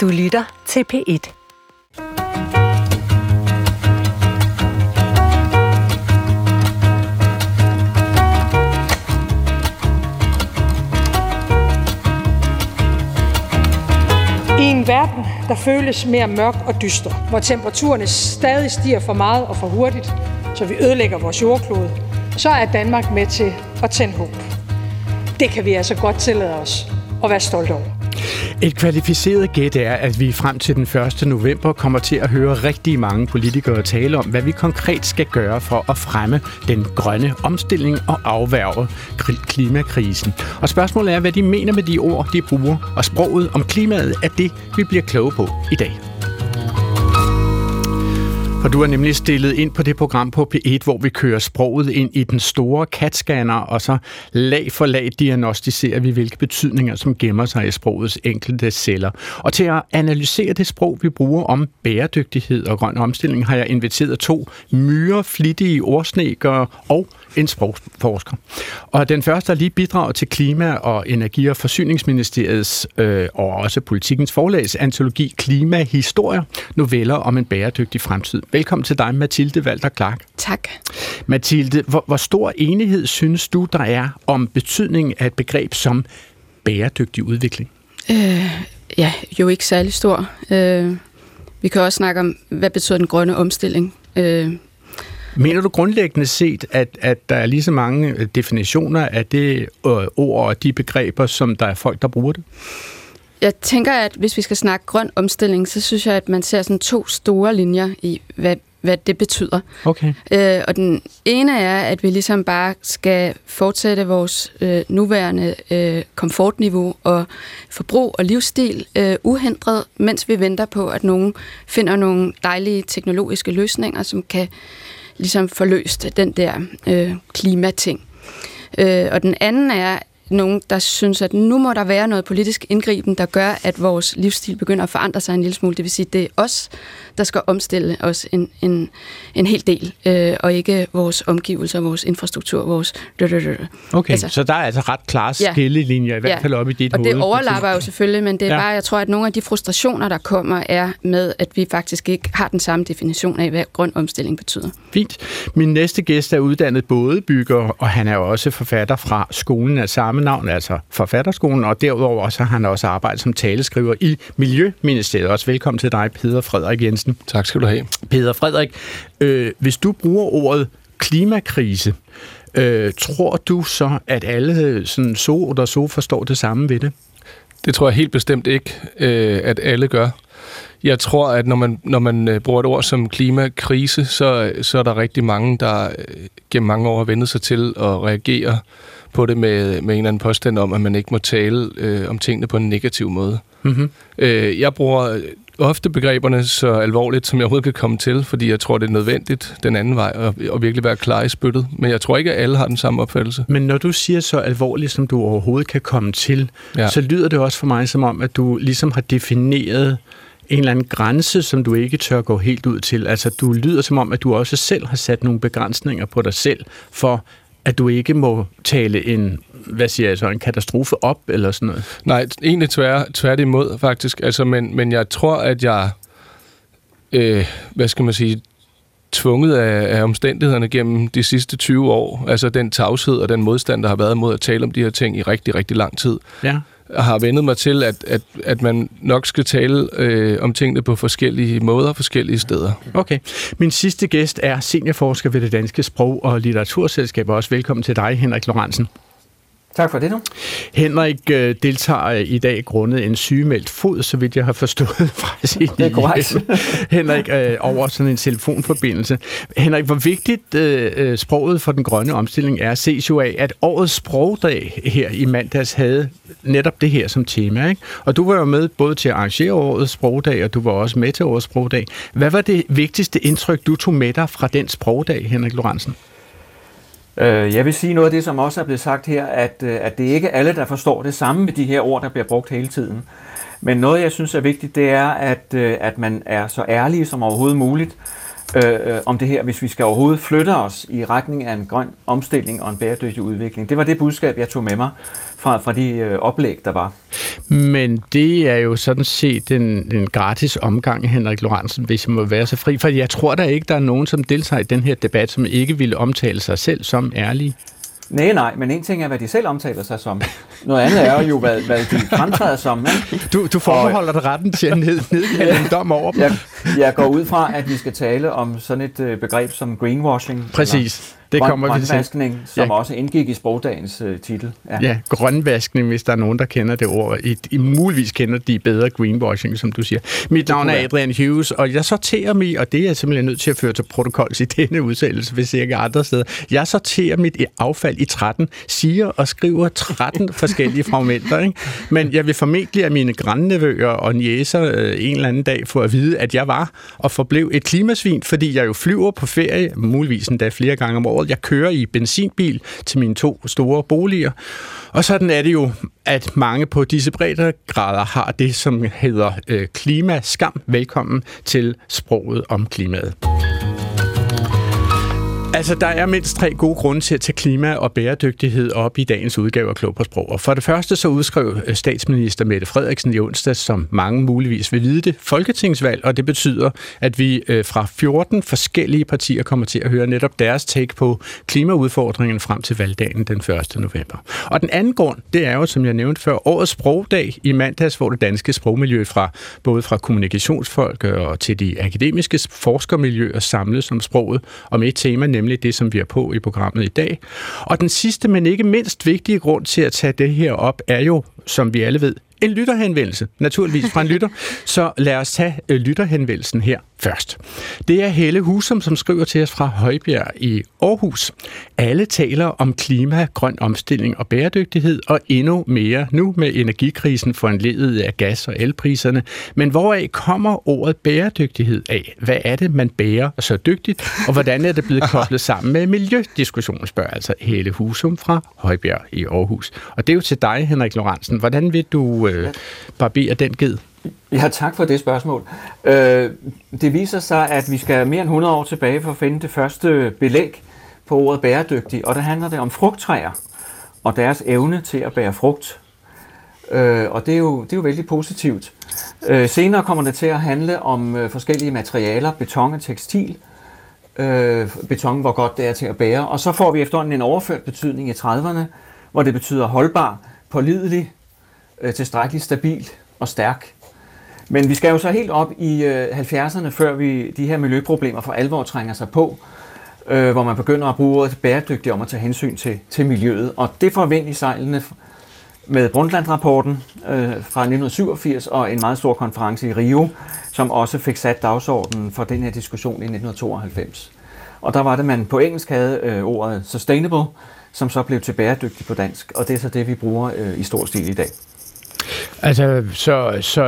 Du lytter til P1. I en verden, der føles mere mørk og dyster, hvor temperaturerne stadig stiger for meget og for hurtigt, så vi ødelægger vores jordklode, så er Danmark med til at tænde håb. Det kan vi altså godt tillade os at være stolte over. Et kvalificeret gæt er, at vi frem til den 1. november kommer til at høre rigtig mange politikere tale om, hvad vi konkret skal gøre for at fremme den grønne omstilling og afværge klimakrisen. Og spørgsmålet er, hvad de mener med de ord, de bruger, og sproget om klimaet er det, vi bliver kloge på i dag. For du er nemlig stillet ind på det program på P1, hvor vi kører sproget ind i den store katscanner, og så lag for lag diagnostiserer vi, hvilke betydninger, som gemmer sig i sprogets enkelte celler. Og til at analysere det sprog, vi bruger om bæredygtighed og grøn omstilling, har jeg inviteret to myreflittige ordsnækkere og en sprogforsker. Og den første, der lige bidrager til Klima- og Energi- og Forsyningsministeriets øh, og også politikens forlags antologi Klimahistorie, noveller om en bæredygtig fremtid. Velkommen til dig, Mathilde Walter Clark. Tak. Mathilde, hvor, hvor stor enighed synes du, der er om betydningen af et begreb som bæredygtig udvikling? Øh, ja, jo ikke særlig stor. Øh, vi kan også snakke om, hvad betyder den grønne omstilling? Øh, Mener du grundlæggende set, at, at der er lige så mange definitioner af det øh, ord og de begreber, som der er folk, der bruger det? Jeg tænker, at hvis vi skal snakke grøn omstilling, så synes jeg, at man ser sådan to store linjer i, hvad, hvad det betyder. Okay. Øh, og den ene er, at vi ligesom bare skal fortsætte vores øh, nuværende øh, komfortniveau og forbrug og livsstil øh, uhindret, mens vi venter på, at nogen finder nogle dejlige teknologiske løsninger, som kan ligesom forløst den der øh, klimating. Øh, og den anden er nogen, der synes, at nu må der være noget politisk indgriben, der gør, at vores livsstil begynder at forandre sig en lille smule. Det vil sige, det er os, der skal omstille os en, en, en hel del, øh, og ikke vores omgivelser, vores infrastruktur, vores... Okay, altså, så der er altså ret klare skillelinjer, ja, i hvert fald op i dit og hoved. Og det overlapper jo selvfølgelig, men det er ja. bare, jeg tror, at nogle af de frustrationer, der kommer, er med, at vi faktisk ikke har den samme definition af, hvad grøn omstilling betyder. Fint. Min næste gæst er uddannet bådebygger, og han er også forfatter fra skolen af samme navn, altså Forfatterskolen, og derudover så har han også arbejdet som taleskriver i Miljøministeriet. Også velkommen til dig, Peter Frederik Jensen. Tak skal du have. Peter Frederik, øh, hvis du bruger ordet klimakrise, øh, tror du så, at alle sådan, så eller så forstår det samme ved det? Det tror jeg helt bestemt ikke, øh, at alle gør. Jeg tror, at når man, når man øh, bruger et ord som klimakrise, så, så er der rigtig mange, der øh, gennem mange år har vendt sig til at reagere på det med, med en eller anden påstand om, at man ikke må tale øh, om tingene på en negativ måde. Mm-hmm. Øh, jeg bruger ofte begreberne så alvorligt, som jeg overhovedet kan komme til, fordi jeg tror, det er nødvendigt den anden vej, at, at virkelig være klar i spyttet. Men jeg tror ikke, at alle har den samme opfattelse. Men når du siger så alvorligt, som du overhovedet kan komme til, ja. så lyder det også for mig som om, at du ligesom har defineret en eller anden grænse, som du ikke tør gå helt ud til. Altså, du lyder som om, at du også selv har sat nogle begrænsninger på dig selv for, at du ikke må tale en, hvad siger jeg så, en katastrofe op eller sådan noget? Nej, egentlig tvær, tværtimod faktisk. Altså, men, men jeg tror, at jeg, øh, hvad skal man sige, tvunget af, af omstændighederne gennem de sidste 20 år, altså den tavshed og den modstand, der har været mod at tale om de her ting i rigtig, rigtig lang tid. Ja har vendet mig til, at, at, at man nok skal tale øh, om tingene på forskellige måder, forskellige steder. Okay. Min sidste gæst er seniorforsker ved det Danske Sprog- og Litteraturselskab. Også velkommen til dig, Henrik Lorentzen. Tak for det nu. Henrik øh, deltager i dag grundet en sygemeldt fod, så vidt jeg har forstået fra sin Det er korrekt. Henrik, øh, over sådan en telefonforbindelse. Henrik, hvor vigtigt øh, øh, sproget for den grønne omstilling er, ses jo af, at årets sprogdag her i mandags havde netop det her som tema. Ikke? Og du var jo med både til at arrangere årets sprogdag, og du var også med til årets sprogdag. Hvad var det vigtigste indtryk, du tog med dig fra den sprogdag, Henrik Lorentzen? Øh, jeg vil sige noget af det, som også er blevet sagt her, at, øh, at det er ikke alle, der forstår det samme med de her ord, der bliver brugt hele tiden. Men noget, jeg synes er vigtigt, det er, at, øh, at man er så ærlig som overhovedet muligt Øh, øh, om det her, hvis vi skal overhovedet flytte os i retning af en grøn omstilling og en bæredygtig udvikling. Det var det budskab, jeg tog med mig fra, fra de øh, oplæg, der var. Men det er jo sådan set en, en gratis omgang, Henrik Lorentzen, hvis jeg må være så fri. For jeg tror da ikke, der er nogen, som deltager i den her debat, som ikke ville omtale sig selv som ærlige. Nej, nej, men en ting er, hvad de selv omtaler sig som. Noget andet er jo, hvad, hvad de fremtræder som. Ikke? Du, du forbeholder dig retten til at ned, nedkalde en dom over dem. Jeg, jeg går ud fra, at vi skal tale om sådan et øh, begreb som greenwashing. Præcis. Det kommer vi til. som ja. også indgik i sprogdagens uh, titel. Ja. ja, grønvaskning, hvis der er nogen, der kender det ord. I, I muligvis kender de bedre greenwashing, som du siger. Mit navn er Adrian Hughes, og jeg sorterer mig, og det er jeg simpelthen nødt til at føre til protokols i denne udsendelse, hvis ikke andre steder. Jeg sorterer mit affald i 13, siger og skriver 13 forskellige fragmenter. Ikke? Men jeg vil formentlig af mine grandnevøer og niæser øh, en eller anden dag få at vide, at jeg var og forblev et klimasvin, fordi jeg jo flyver på ferie, muligvis endda flere gange om året, året. Jeg kører i benzinbil til mine to store boliger. Og sådan er det jo, at mange på disse breddegrader har det, som hedder øh, klimaskam. Velkommen til sproget om klimaet. Altså, der er mindst tre gode grunde til at tage klima og bæredygtighed op i dagens udgave af Klog på Sprog. Og for det første så udskrev øh, statsminister Mette Frederiksen i onsdag, som mange muligvis vil vide det, folketingsvalg, og det betyder, at vi øh, fra 14 forskellige partier kommer til at høre netop deres take på klimaudfordringen frem til valgdagen den 1. november. Og den anden grund, det er jo, som jeg nævnte før, årets sprogdag i mandags, hvor det danske sprogmiljø fra både fra kommunikationsfolk og til de akademiske forskermiljøer samles om sproget, om et tema, nemlig det, som vi er på i programmet i dag. Og den sidste, men ikke mindst vigtige grund til at tage det her op, er jo, som vi alle ved, en lytterhenvendelse, naturligvis fra en lytter. Så lad os tage øh, lytterhenvendelsen her først. Det er Helle Husum, som skriver til os fra Højbjerg i Aarhus. Alle taler om klima, grøn omstilling og bæredygtighed, og endnu mere nu med energikrisen foranledet af gas- og elpriserne. Men hvoraf kommer ordet bæredygtighed af? Hvad er det, man bærer så dygtigt, og hvordan er det blevet koblet sammen med miljødiskussionen, spørger altså Helle Husum fra Højbjerg i Aarhus. Og det er jo til dig, Henrik Lorentzen. Hvordan vil du øh, barbere den ged? Ja, tak for det spørgsmål. Øh, det viser sig, at vi skal mere end 100 år tilbage for at finde det første belæg på ordet bæredygtig, og der handler det om frugttræer og deres evne til at bære frugt. Øh, og det er, jo, det er jo vældig positivt. Øh, senere kommer det til at handle om øh, forskellige materialer, beton og tekstil. Øh, beton, hvor godt det er til at bære. Og så får vi efterhånden en overført betydning i 30'erne, hvor det betyder holdbar, pålidelig, øh, tilstrækkeligt stabil og stærk. Men vi skal jo så helt op i øh, 70'erne, før vi de her miljøproblemer for alvor trænger sig på, øh, hvor man begynder at bruge ordet bæredygtigt om at tage hensyn til, til miljøet. Og det får vind i sejlene med Brundtland-rapporten øh, fra 1987 og en meget stor konference i Rio, som også fik sat dagsordenen for den her diskussion i 1992. Og der var det, man på engelsk havde øh, ordet sustainable, som så blev til bæredygtig på dansk, og det er så det, vi bruger øh, i stor stil i dag. Altså, så, så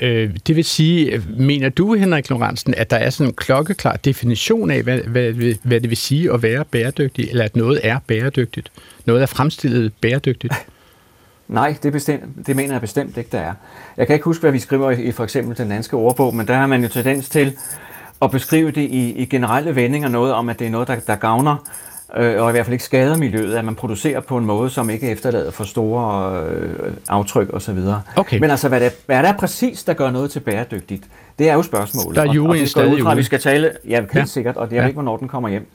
øh, det vil sige, mener du, Henrik Lorentzen, at der er sådan en klokkeklar definition af, hvad, hvad, hvad det vil sige at være bæredygtig, eller at noget er bæredygtigt? Noget er fremstillet bæredygtigt? Nej, det, bestemt, det mener jeg bestemt ikke, der er. Jeg kan ikke huske, hvad vi skriver i, i for eksempel den danske ordbog, men der har man jo tendens til at beskrive det i, i generelle vendinger noget om, at det er noget, der, der gavner øh, og i hvert fald ikke skader miljøet, at man producerer på en måde, som ikke efterlader for store øh, aftryk osv. Okay. Men altså, hvad det, er, hvad det er præcis, der gør noget til bæredygtigt, det er jo spørgsmålet. Der er det stadig ud fra, vi skal tale, ja, helt ja. sikkert, og jeg ja. ved ikke, hvornår den kommer hjem.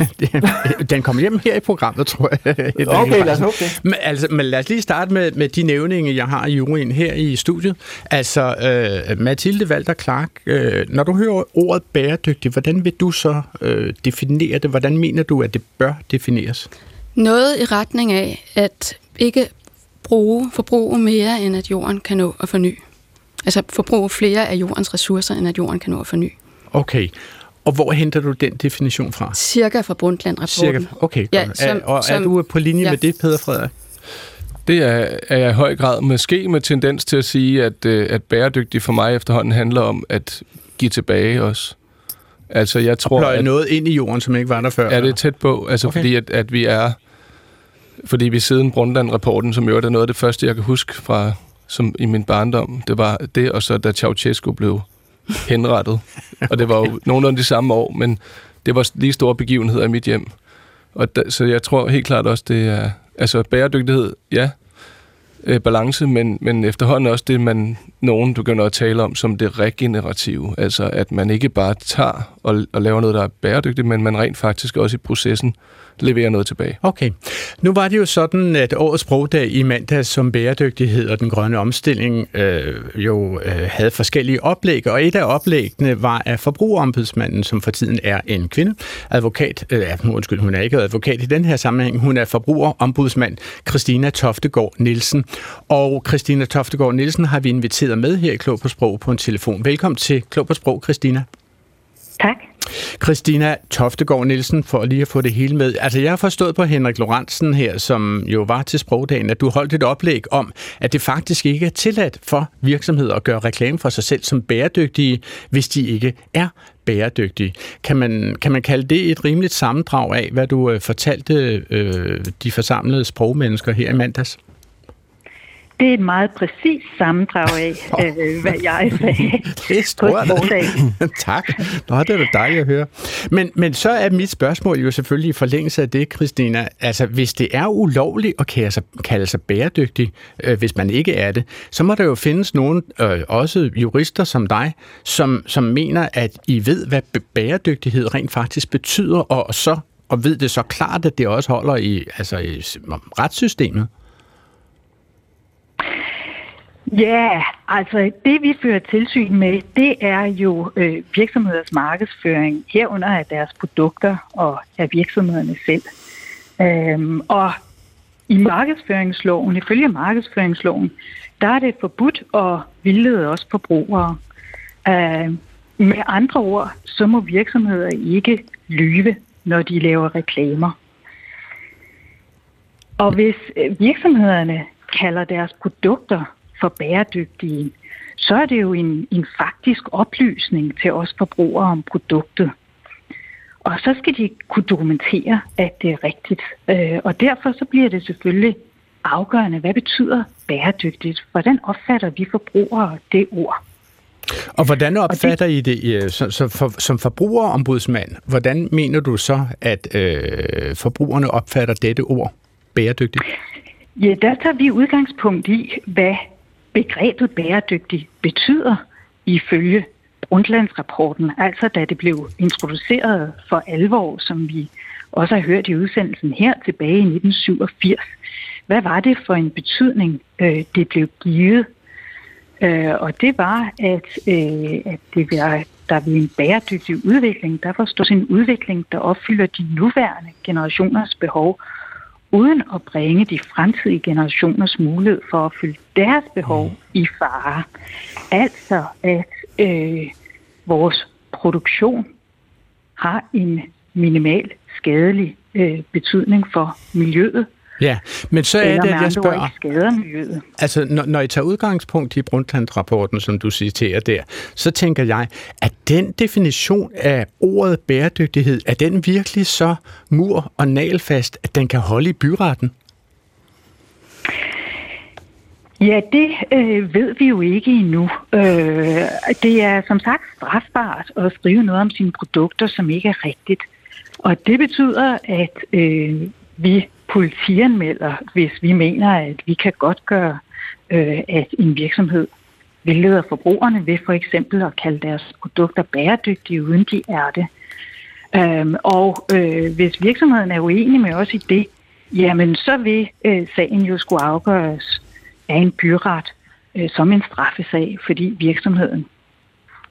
den kommer hjem her i programmet, tror jeg. okay, lad os håbe det. Men, altså, men lad os lige starte med, med de nævninger, jeg har i juryen her i studiet. Altså, øh, Mathilde Walter Clark, øh, når du hører ordet bæredygtig, hvordan vil du så øh, definere det? Hvordan mener du, at det bør defineres? Noget i retning af, at ikke bruge, forbruge mere, end at jorden kan nå at forny. Altså forbruge flere af jordens ressourcer, end at jorden kan nå at forny. Okay. Og hvor henter du den definition fra? Cirka fra Brundtland-rapporten. Cirka, okay. Ja, som, er, og som, er du på linje ja. med det, Peder Frederik? Det er, er jeg i høj grad måske med tendens til at sige, at, øh, at bæredygtig for mig efterhånden handler om at give tilbage også. Altså, jeg tror, og at, noget ind i jorden, som ikke var der før? Er det tæt på, altså okay. fordi at, at vi er... Fordi vi siden Brundtland-rapporten, som jo er noget af det første, jeg kan huske fra som i min barndom, det var det, og så da Ceausescu blev henrettet. Og det var jo nogenlunde de samme år, men det var lige store begivenheder i mit hjem. Og da, så jeg tror helt klart også, det er... Altså bæredygtighed, ja, øh, balance, men, men efterhånden også det, man nogen begynder at tale om som det regenerative. Altså at man ikke bare tager og, og laver noget, der er bæredygtigt, men man rent faktisk også i processen levere noget tilbage. Okay. Nu var det jo sådan, at årets sprogdag i mandag som bæredygtighed og den grønne omstilling øh, jo øh, havde forskellige oplæg, og et af oplæggene var af forbrugerombudsmanden, som for tiden er en kvinde, advokat, øh, undskyld, hun er ikke advokat i den her sammenhæng, hun er forbrugerombudsmand Christina Toftegård Nielsen. Og Christina Toftegård Nielsen har vi inviteret med her i Klog på Sprog på en telefon. Velkommen til Klog på Sprog, Christina. Christina Toftegård Nielsen, for lige at få det hele med. Altså, jeg har forstået på Henrik Lorentzen her, som jo var til sprogdagen, at du holdt et oplæg om, at det faktisk ikke er tilladt for virksomheder at gøre reklame for sig selv som bæredygtige, hvis de ikke er bæredygtige. Kan man, kan man kalde det et rimeligt sammendrag af, hvad du øh, fortalte øh, de forsamlede sprogmennesker her i mandags? Det er et meget præcis sammendrag af, øh, hvad jeg sagde det på tak. Nå, det er da dejligt at høre. Men, men så er mit spørgsmål jo selvfølgelig i forlængelse af det, Christina. Altså, hvis det er ulovligt at kalde sig, kalde sig bæredygtig, øh, hvis man ikke er det, så må der jo findes nogen, øh, også jurister som dig, som, som mener, at I ved, hvad bæredygtighed rent faktisk betyder, og så og ved det så klart, at det også holder i, altså i retssystemet? Ja, altså det vi fører tilsyn med, det er jo øh, virksomheders markedsføring herunder af deres produkter og af virksomhederne selv. Øhm, og i markedsføringsloven, ifølge markedsføringsloven, der er det forbudt at vildlede også forbrugere. Øh, med andre ord, så må virksomheder ikke lyve, når de laver reklamer. Og hvis øh, virksomhederne kalder deres produkter for bæredygtige, så er det jo en, en faktisk oplysning til os forbrugere om produktet. Og så skal de kunne dokumentere, at det er rigtigt. Øh, og derfor så bliver det selvfølgelig afgørende, hvad betyder bæredygtigt? Hvordan opfatter vi forbrugere det ord? Og hvordan opfatter I det så, så for, som forbrugerombudsmand? Hvordan mener du så, at øh, forbrugerne opfatter dette ord bæredygtigt? Ja, der tager vi udgangspunkt i, hvad begrebet bæredygtig betyder ifølge Brundtlandsrapporten, altså da det blev introduceret for alvor, som vi også har hørt i udsendelsen her tilbage i 1987. Hvad var det for en betydning, øh, det blev givet? Øh, og det var, at, øh, at det var, der ved en bæredygtig udvikling, der forstås en udvikling, der opfylder de nuværende generationers behov, uden at bringe de fremtidige generationers mulighed for at fylde deres behov mm. i fare. Altså at øh, vores produktion har en minimal skadelig øh, betydning for miljøet, Ja, men så er det, at jeg spørger... skader miljøet. Altså, når, når I tager udgangspunkt i Brundtland-rapporten, som du citerer der, så tænker jeg, at den definition af ordet bæredygtighed, er den virkelig så mur og nalfast, at den kan holde i byretten? Ja, det øh, ved vi jo ikke endnu. Øh, det er som sagt strafbart at skrive noget om sine produkter, som ikke er rigtigt. Og det betyder, at øh, vi politianmelder, hvis vi mener, at vi kan godt gøre, øh, at en virksomhed vildleder forbrugerne ved for eksempel at kalde deres produkter bæredygtige, uden de er det. Øhm, og øh, hvis virksomheden er uenig med os i det, jamen så vil øh, sagen jo skulle afgøres af en byret øh, som en straffesag, fordi virksomheden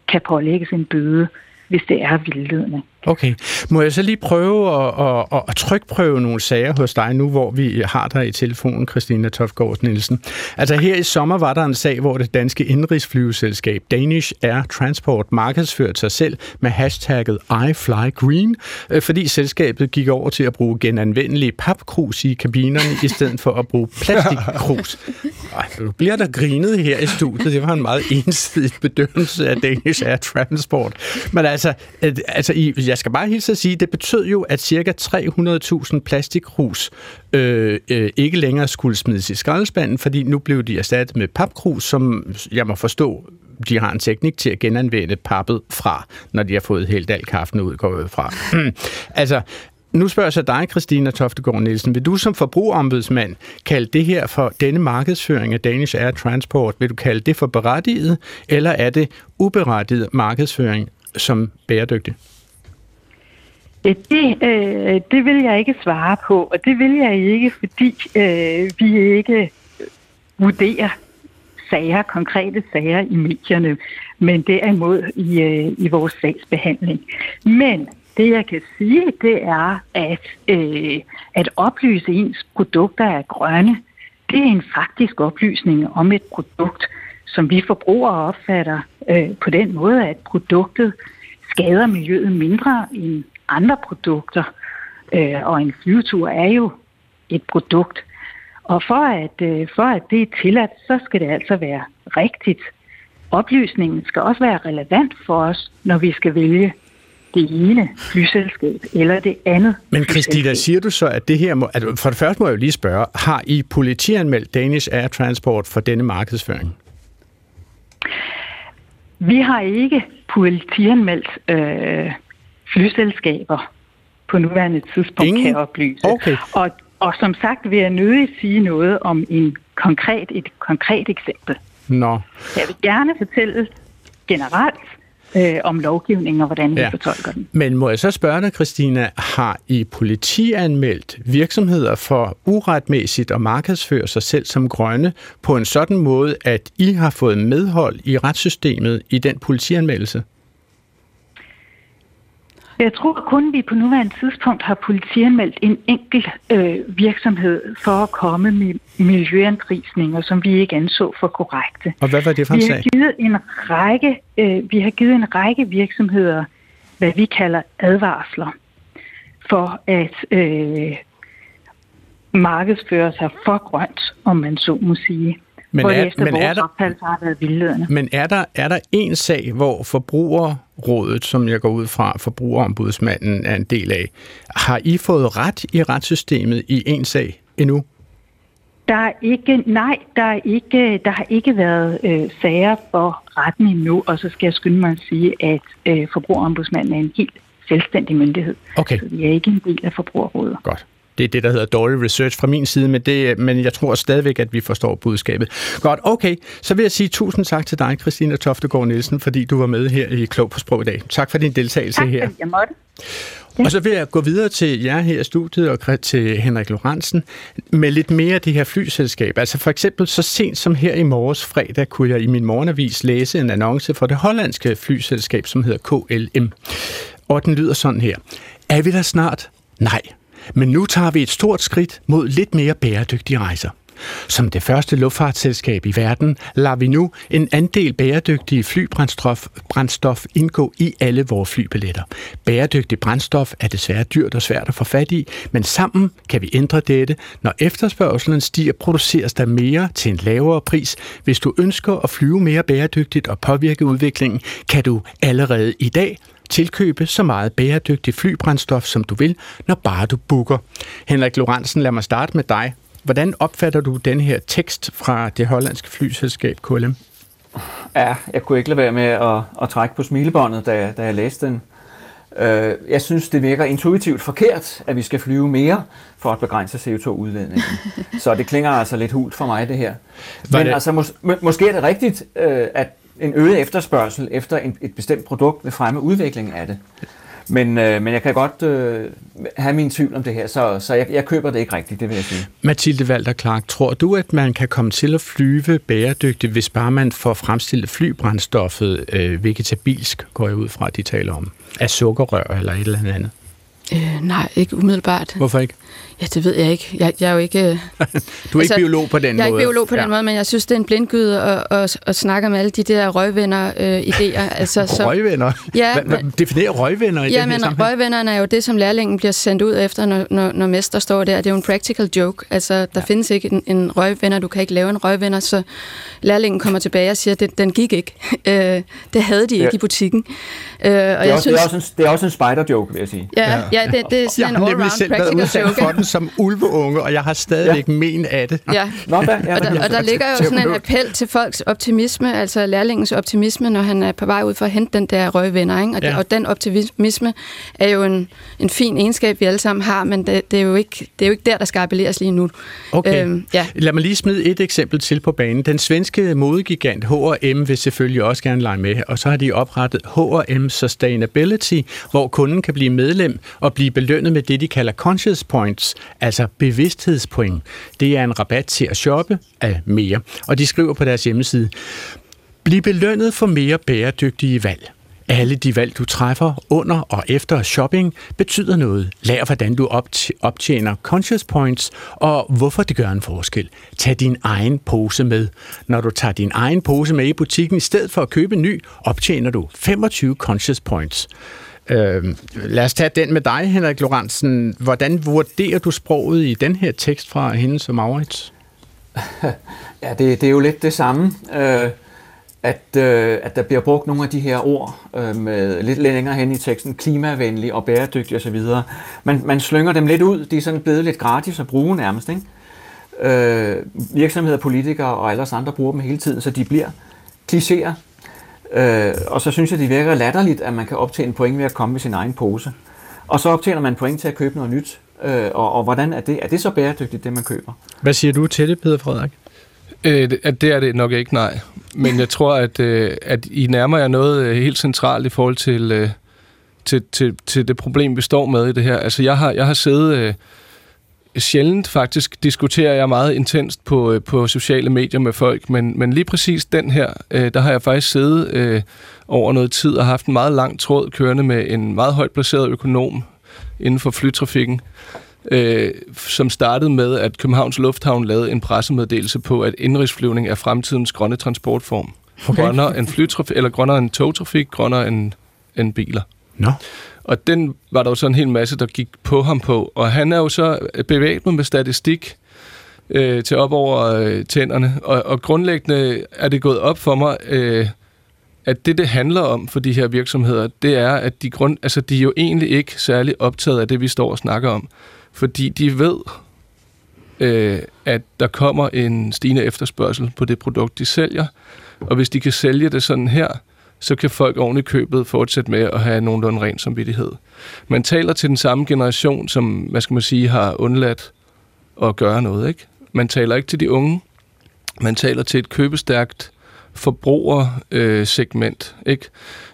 kan pålægges en bøde, hvis det er vildledende. Okay. Må jeg så lige prøve at, at, at trykprøve nogle sager hos dig nu, hvor vi har dig i telefonen, Christina Tofgaard Nielsen. Altså her i sommer var der en sag, hvor det danske indrigsflyveselskab Danish Air Transport markedsførte sig selv med hashtagget iFlyGreen, Green, øh, fordi selskabet gik over til at bruge genanvendelige papkrus i kabinerne, i stedet for at bruge plastikkrus. Ej, nu bliver der grinet her i studiet. Det var en meget ensidig bedømmelse af Danish Air Transport. Men altså, altså i, jeg jeg skal bare hilse at sige, det betød jo, at cirka 300.000 plastikkrus øh, øh, ikke længere skulle smides i skraldespanden, fordi nu blev de erstattet med papkrus, som jeg må forstå de har en teknik til at genanvende pappet fra, når de har fået helt al kaffen ud, går ud fra. Hmm. altså, nu spørger jeg så dig, Christina Toftegård Nielsen. Vil du som forbrugerombudsmand kalde det her for denne markedsføring af Danish Air Transport, vil du kalde det for berettiget, eller er det uberettiget markedsføring som bæredygtig? Det, øh, det vil jeg ikke svare på, og det vil jeg ikke, fordi øh, vi ikke vurderer sager, konkrete sager i medierne, men derimod i, øh, i vores sagsbehandling. Men det jeg kan sige, det er, at, øh, at oplyse ens produkter er grønne, det er en faktisk oplysning om et produkt, som vi forbrugere opfatter øh, på den måde, at produktet skader miljøet mindre end andre produkter. Øh, og en flyvetur er jo et produkt. Og for at, øh, for at det er tilladt, så skal det altså være rigtigt. Oplysningen skal også være relevant for os, når vi skal vælge det ene flyselskab eller det andet Men Christina, siger du så, at det her... Må, altså for det første må jeg jo lige spørge, har I politianmeldt Danish Air Transport for denne markedsføring? Vi har ikke politianmeldt øh, flyselskaber på nuværende tidspunkt, Ingen? kan jeg oplyse. Okay. Og, og som sagt vil jeg nødig sige noget om en konkret, et konkret eksempel. Nå. Jeg vil gerne fortælle generelt, øh, om lovgivningen og hvordan vi ja. fortolker den. Men må jeg så spørge dig, Christina, har I politianmeldt virksomheder for uretmæssigt at markedsføre sig selv som grønne på en sådan måde, at I har fået medhold i retssystemet i den politianmeldelse? Jeg tror kun, vi på nuværende tidspunkt har politianmeldt en enkelt øh, virksomhed for at komme med miljøanprisninger, som vi ikke anså for korrekte. Og hvad var det for en vi har givet en række, øh, Vi har givet en række virksomheder, hvad vi kalder advarsler, for at øh, markedsføre sig for grønt, om man så må sige men er, efter men vores er der, har været vildledende. Men er der, er der en sag, hvor Forbrugerrådet, som jeg går ud fra, Forbrugerombudsmanden er en del af, har I fået ret i retssystemet i en sag endnu? Der er ikke, nej, der, er ikke, der har ikke været øh, sager for retten endnu, og så skal jeg skynde mig at sige, at øh, Forbrugerombudsmanden er en helt selvstændig myndighed. Okay. Så vi er ikke en del af Forbrugerrådet. Godt. Det er det, der hedder dårlig research fra min side, men, det, men jeg tror stadigvæk, at vi forstår budskabet. Godt, okay. Så vil jeg sige tusind tak til dig, Christina Toftegård Nielsen, fordi du var med her i Klog på Sprog i dag. Tak for din deltagelse tak, her. Tak, jeg måtte. Ja. Og så vil jeg gå videre til jer her i studiet og til Henrik Lorentzen med lidt mere af det her flyselskab. Altså for eksempel så sent som her i morges fredag kunne jeg i min morgenavis læse en annonce for det hollandske flyselskab, som hedder KLM. Og den lyder sådan her. Er vi der snart? Nej, men nu tager vi et stort skridt mod lidt mere bæredygtige rejser. Som det første luftfartsselskab i verden lader vi nu en andel bæredygtige flybrændstof brændstof indgå i alle vores flybilletter. Bæredygtig brændstof er desværre dyrt og svært at få fat i, men sammen kan vi ændre dette. Når efterspørgselen stiger, produceres der mere til en lavere pris. Hvis du ønsker at flyve mere bæredygtigt og påvirke udviklingen, kan du allerede i dag tilkøbe så meget bæredygtig flybrændstof, som du vil, når bare du booker. Henrik Lorentzen, lad mig starte med dig. Hvordan opfatter du den her tekst fra det hollandske flyselskab KLM? Ja, jeg kunne ikke lade være med at, at trække på smilebåndet, da, da jeg læste den. Øh, jeg synes, det virker intuitivt forkert, at vi skal flyve mere for at begrænse CO2-udledningen. Så det klinger altså lidt hult for mig, det her. Men det... altså, mås- måske er det rigtigt, øh, at en øget efterspørgsel efter en, et bestemt produkt vil fremme udviklingen af det. Men, øh, men jeg kan godt øh, have min tvivl om det her, så, så jeg, jeg køber det ikke rigtigt, det vil jeg sige. Mathilde Walter Clark, tror du, at man kan komme til at flyve bæredygtigt, hvis bare man får fremstillet flybrændstoffet øh, vegetabilsk, går jeg ud fra, at de taler om, af sukkerrør eller et eller andet? Øh, nej, ikke umiddelbart. Hvorfor ikke? Ja, det ved jeg ikke. Jeg, jeg er jo ikke... du er altså, ikke biolog på den jeg måde? Jeg er ikke biolog på ja. den måde, men jeg synes, det er en blindgyde at, at, at snakke om alle de der røgvenner-idéer. Øh, altså, så, røgvenner? Ja, hvad, hvad definerer røgvenner i ja, den her men røgvennerne er jo det, som lærlingen bliver sendt ud efter, når, når, når mester står der. Det er jo en practical joke. Altså, der ja. findes ikke en, en røgvenner. Du kan ikke lave en røgvenner, så lærlingen kommer tilbage og siger, at den, gik ikke. Øh, det havde de ja. ikke i butikken. Øh, og det, er jeg også, synes, det, er også en, det er også en spider-joke, vil jeg sige. Ja, ja. ja det, det er sådan en all-round practical joke. Som ulveunge, og jeg har stadigvæk ja. men af det. Ja, Nå, der, ja, og, der, og der ligger jo sådan en appel til folks optimisme, altså lærlingens optimisme, når han er på vej ud for at hente den der røgvenner. Ikke? Og, ja. og den optimisme er jo en, en fin egenskab, vi alle sammen har, men det, det, er, jo ikke, det er jo ikke der, der skal appelleres lige nu. Okay. Øhm, ja. Lad mig lige smide et eksempel til på banen. Den svenske modegigant H&M vil selvfølgelig også gerne lege med, og så har de oprettet H&M Sustainability, hvor kunden kan blive medlem og blive belønnet med det, de kalder conscious points, altså bevidsthedspoint. Det er en rabat til at shoppe af mere. Og de skriver på deres hjemmeside, Bliv belønnet for mere bæredygtige valg. Alle de valg, du træffer under og efter shopping, betyder noget. Lær, hvordan du optjener conscious points, og hvorfor det gør en forskel. Tag din egen pose med. Når du tager din egen pose med i butikken, i stedet for at købe en ny, optjener du 25 conscious points. Øh, lad os tage den med dig, Henrik Lorentzen. Hvordan vurderer du sproget i den her tekst fra hende som Maurits? ja, det, det er jo lidt det samme. Øh, at, øh, at der bliver brugt nogle af de her ord øh, med lidt længere hen i teksten, klimavenlig og bæredygtig osv. Man, man slynger dem lidt ud, de er sådan blevet lidt gratis at bruge nærmest. Ikke? Øh, virksomheder, politikere og alle andre bruger dem hele tiden, så de bliver klichéer. Øh, og så synes jeg, det virker latterligt, at man kan optjene point ved at komme med sin egen pose. Og så optjener man point til at købe noget nyt. Øh, og, og hvordan er det? Er det så bæredygtigt, det man køber? Hvad siger du til det, Peter Frederik? Øh, det er det nok ikke, nej. Men jeg tror, at, øh, at I nærmer jer noget øh, helt centralt i forhold til, øh, til, til, til det problem, vi står med i det her. Altså, jeg har, jeg har siddet... Øh, sjældent faktisk diskuterer jeg meget intenst på, øh, på sociale medier med folk, men, men lige præcis den her, øh, der har jeg faktisk siddet øh, over noget tid og haft en meget lang tråd kørende med en meget højt placeret økonom inden for flytrafikken, øh, som startede med, at Københavns Lufthavn lavede en pressemeddelelse på, at indrigsflyvning er fremtidens grønne transportform. Okay. Grønnere end flytrafik, eller grønnere end togtrafik, grønnere end, end biler. Nå. Og den var der jo så en hel masse, der gik på ham på. Og han er jo så bevæbnet med statistik øh, til op over øh, tænderne. Og, og grundlæggende er det gået op for mig, øh, at det, det handler om for de her virksomheder, det er, at de, grund, altså, de er jo egentlig ikke særlig optaget af det, vi står og snakker om fordi de ved, øh, at der kommer en stigende efterspørgsel på det produkt, de sælger, og hvis de kan sælge det sådan her, så kan folk oven i købet fortsætte med at have nogenlunde ren samvittighed. Man taler til den samme generation, som, hvad skal man sige, har undladt at gøre noget, ikke? Man taler ikke til de unge. Man taler til et købestærkt forbrugersegment, øh, ikke?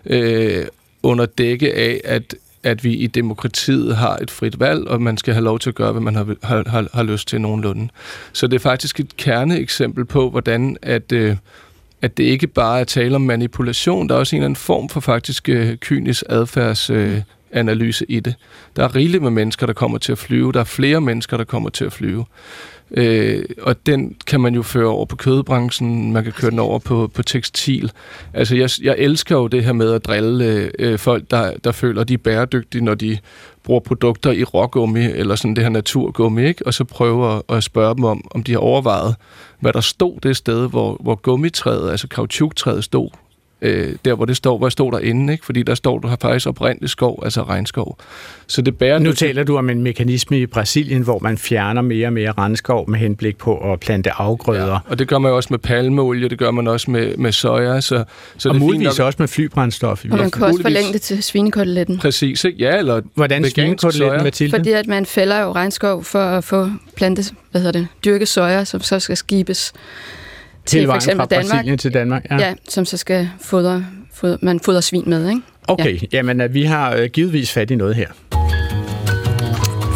Øh, under dække af, at at vi i demokratiet har et frit valg, og man skal have lov til at gøre, hvad man har, har, har, har lyst til nogenlunde. Så det er faktisk et kerneeksempel på, hvordan at, øh, at det ikke bare er tale om manipulation, der er også en eller anden form for faktisk øh, kynisk adfærdsanalyse øh, i det. Der er rigeligt med mennesker, der kommer til at flyve. Der er flere mennesker, der kommer til at flyve. Øh, og den kan man jo føre over på kødbranchen, man kan køre den over på, på tekstil. Altså, jeg, jeg elsker jo det her med at drille øh, folk, der, der føler, de er bæredygtige, når de bruger produkter i rågummi, eller sådan det her naturgummi, ikke? og så prøver at spørge dem om, om de har overvejet, hvad der stod det sted, hvor, hvor gummitræet, altså kautschuktræet stod øh, der hvor det står, hvad står der inde, ikke? fordi der står, du har faktisk oprindelig skov, altså regnskov. Så det bærer nu taler du om en mekanisme i Brasilien, hvor man fjerner mere og mere regnskov med henblik på at plante afgrøder. Ja, og det gør man jo også med palmeolie, det gør man også med, med soja. Så, så og det muligvis også med flybrændstof. Og man kan også forlænge det til svinekoteletten. Præcis, ikke? Ja, eller Hvordan svinekoteletten, Mathilde? Fordi at man fælder jo regnskov for at få plantet, hvad hedder det, dyrket soja, som så skal skibes til for eksempel fra Danmark. Brasilien til Danmark, ja. ja som så skal fodre, fodre, man fodrer svin med, ikke? Okay, ja. jamen øh, vi har øh, givetvis fat i noget her.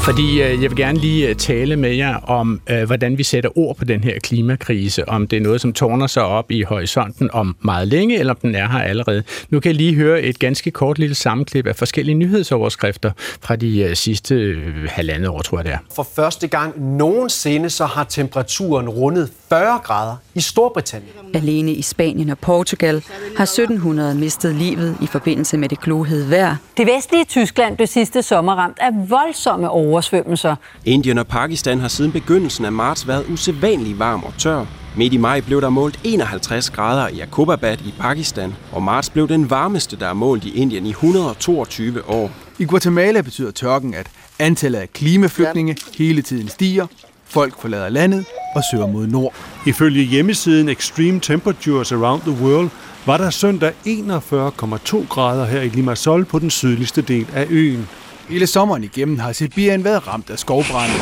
Fordi øh, jeg vil gerne lige tale med jer om, øh, hvordan vi sætter ord på den her klimakrise. Om det er noget, som tårner sig op i horisonten om meget længe, eller om den er her allerede. Nu kan jeg lige høre et ganske kort lille sammenklip af forskellige nyhedsoverskrifter fra de øh, sidste øh, halvandet år, tror jeg det er. For første gang nogensinde, så har temperaturen rundet 40 grader i Storbritannien. Alene i Spanien og Portugal har 1700 mistet livet i forbindelse med det glohede vejr. Det vestlige Tyskland blev sidste sommer ramt af voldsomme oversvømmelser. Indien og Pakistan har siden begyndelsen af marts været usædvanligt varm og tør. Midt i maj blev der målt 51 grader i Akobabad i Pakistan, og marts blev den varmeste, der er målt i Indien i 122 år. I Guatemala betyder tørken, at antallet af klimaflygtninge hele tiden stiger, folk forlader landet og søger mod nord. Ifølge hjemmesiden Extreme Temperatures Around the World var der søndag 41,2 grader her i Limassol på den sydligste del af øen. Hele sommeren igennem har Sibirien været ramt af skovbrænde.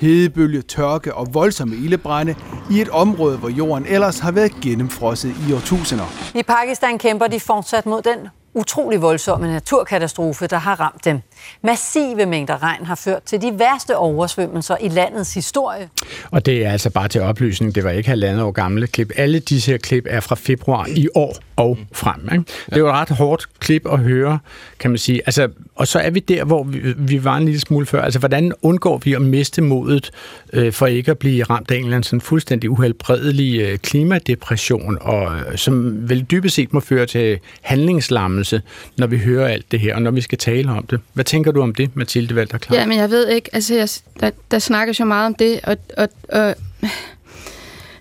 Hedebølge, tørke og voldsomme ildebrænde i et område, hvor jorden ellers har været gennemfrosset i årtusinder. I Pakistan kæmper de fortsat mod den utrolig voldsomme naturkatastrofe, der har ramt dem. Massive mængder regn har ført til de værste oversvømmelser i landets historie. Og det er altså bare til oplysning, det var ikke halvandet år gamle klip. Alle disse her klip er fra februar i år og frem. Ikke? Det er jo et ret hårdt klip at høre, kan man sige. Altså, og så er vi der, hvor vi, vi var en lille smule før. Altså, hvordan undgår vi at miste modet øh, for ikke at blive ramt af en eller anden sådan fuldstændig uhelbredelig øh, klimadepression, og øh, som vel dybest set må føre til handlingslammelse, når vi hører alt det her, og når vi skal tale om det. Hvad tænker du om det, Mathilde Valter Klar? Ja, men jeg ved ikke, altså jeg, der, der snakkes jo meget om det, og, og, og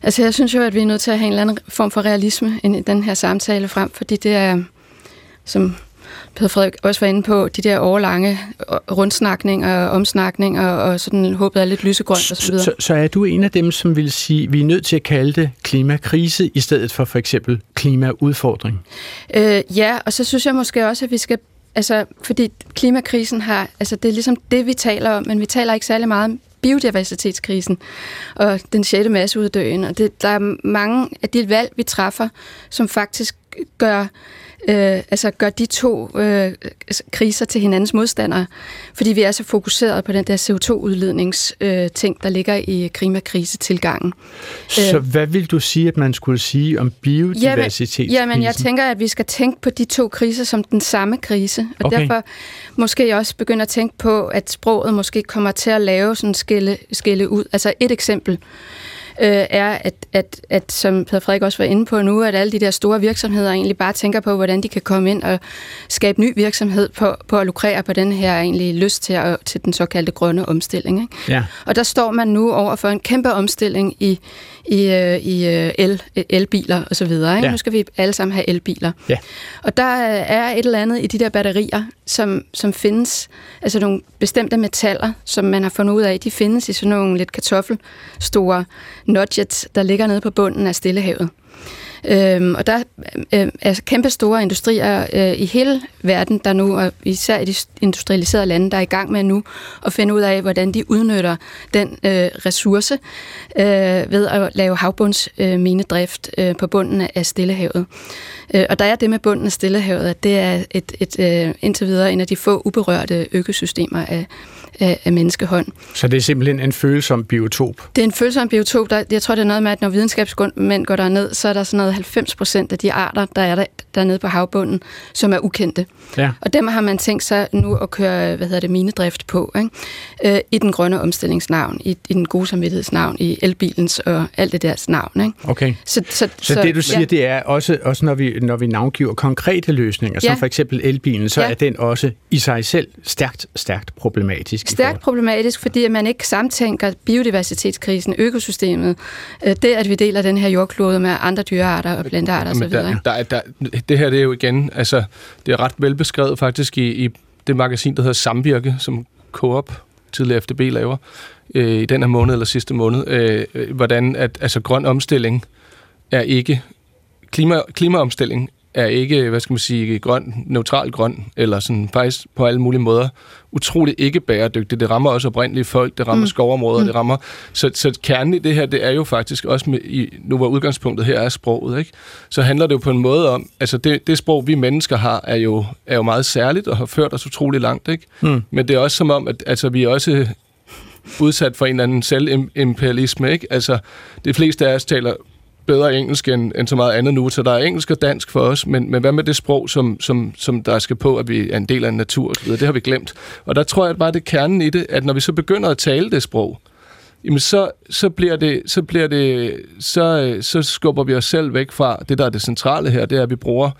altså jeg synes jo, at vi er nødt til at have en eller anden form for realisme i den her samtale frem, fordi det er, som Peter Frederik også var inde på, de der årlange rundsnakninger og omsnakninger, og sådan håbet er lidt lysegrønt og så videre. Så, så er du en af dem, som vil sige, at vi er nødt til at kalde det klimakrise, i stedet for for eksempel klimaudfordring? Øh, ja, og så synes jeg måske også, at vi skal Altså, fordi klimakrisen har, altså det er ligesom det, vi taler om, men vi taler ikke særlig meget om biodiversitetskrisen og den sjette masseuddøen. Og det, der er mange af de valg, vi træffer, som faktisk gør øh, altså gør de to øh, kriser til hinandens modstandere, fordi vi er så fokuseret på den der CO2-udledningsting, øh, ting, der ligger i klimakrisetilgangen. Så øh, hvad vil du sige, at man skulle sige om biodiversitetskrisen? Jamen, jamen, jeg tænker, at vi skal tænke på de to kriser som den samme krise, og okay. derfor måske også begynde at tænke på, at sproget måske kommer til at lave sådan skille, skille ud. Altså et eksempel øh, er, at, at, at, som Peter Frederik også var inde på nu, at alle de der store virksomheder egentlig bare tænker på, hvordan de kan komme ind og skabe ny virksomhed på, på at lukrere på den her egentlig lyst til, at, til den såkaldte grønne omstilling. Ikke? Ja. Og der står man nu over for en kæmpe omstilling i, i, øh, i øh, el, elbiler og så videre. Ikke? Ja. Nu skal vi alle sammen have elbiler. Ja. Og der er et eller andet i de der batterier, som, som findes, altså nogle bestemte metaller, som man har fundet ud af, de findes i sådan nogle lidt kartoffelstore nudgets, der ligger nede på bunden af Stillehavet. Øhm, og der øh, er kæmpe store industrier øh, i hele verden, der nu, og især i de industrialiserede lande, der er i gang med nu at finde ud af, hvordan de udnytter den øh, ressource øh, ved at lave havbundsminedrift øh, øh, på bunden af Stillehavet. Øh, og der er det med bunden af Stillehavet, at det er et, et, øh, indtil videre en af de få uberørte økosystemer af, af, af menneskehånd. Så det er simpelthen en følsom biotop? Det er en følsom biotop. Der, jeg tror, det er noget med, at når videnskabsmænd går derned, så er der sådan noget 90 procent af de arter, der er der, dernede på havbunden, som er ukendte. Ja. Og dem har man tænkt sig nu at køre hvad hedder det, minedrift på, ikke? Øh, i den grønne omstillingsnavn, i, i den gode samvittighedsnavn, i elbilens og alt det deres navn. Ikke? Okay. Så, så, så, så det, du siger, ja. det er også, også når, vi, når vi navngiver konkrete løsninger, ja. som for eksempel elbilen, så ja. er den også i sig selv stærkt, stærkt problematisk. Stærkt problematisk, fordi man ikke samtænker biodiversitetskrisen, økosystemet, øh, det at vi deler den her jordklode med andre dyrearter og plantearter osv. Der, der, der, det her det er jo igen, altså det er ret velbeskrevet faktisk i, i det magasin, der hedder Samvirke, som Coop tidligere FDB laver, øh, i den her måned eller sidste måned, øh, hvordan at altså grøn omstilling er ikke klima, klimaomstilling er ikke, hvad skal man sige, grøn, neutral grøn, eller sådan faktisk på alle mulige måder utrolig ikke bæredygtigt. Det rammer også oprindelige folk, det rammer mm. skovområder, mm. det rammer... Så, så kernen i det her, det er jo faktisk også, med, i, nu hvor udgangspunktet her er sproget, ikke? så handler det jo på en måde om, altså det, det sprog, vi mennesker har, er jo, er jo meget særligt og har ført os utrolig langt, ikke? Mm. Men det er også som om, at altså, vi er også udsat for en eller anden selvimperialisme, ikke? Altså, de fleste af os taler bedre engelsk end, end så meget andet nu, så der er engelsk og dansk for os, men, men hvad med det sprog, som, som, som der skal på, at vi er en del af en natur osv., det har vi glemt. Og der tror jeg bare, det er kernen i det, at når vi så begynder at tale det sprog, jamen så, så bliver det, så bliver det, så, så skubber vi os selv væk fra det, der er det centrale her, det er, at vi bruger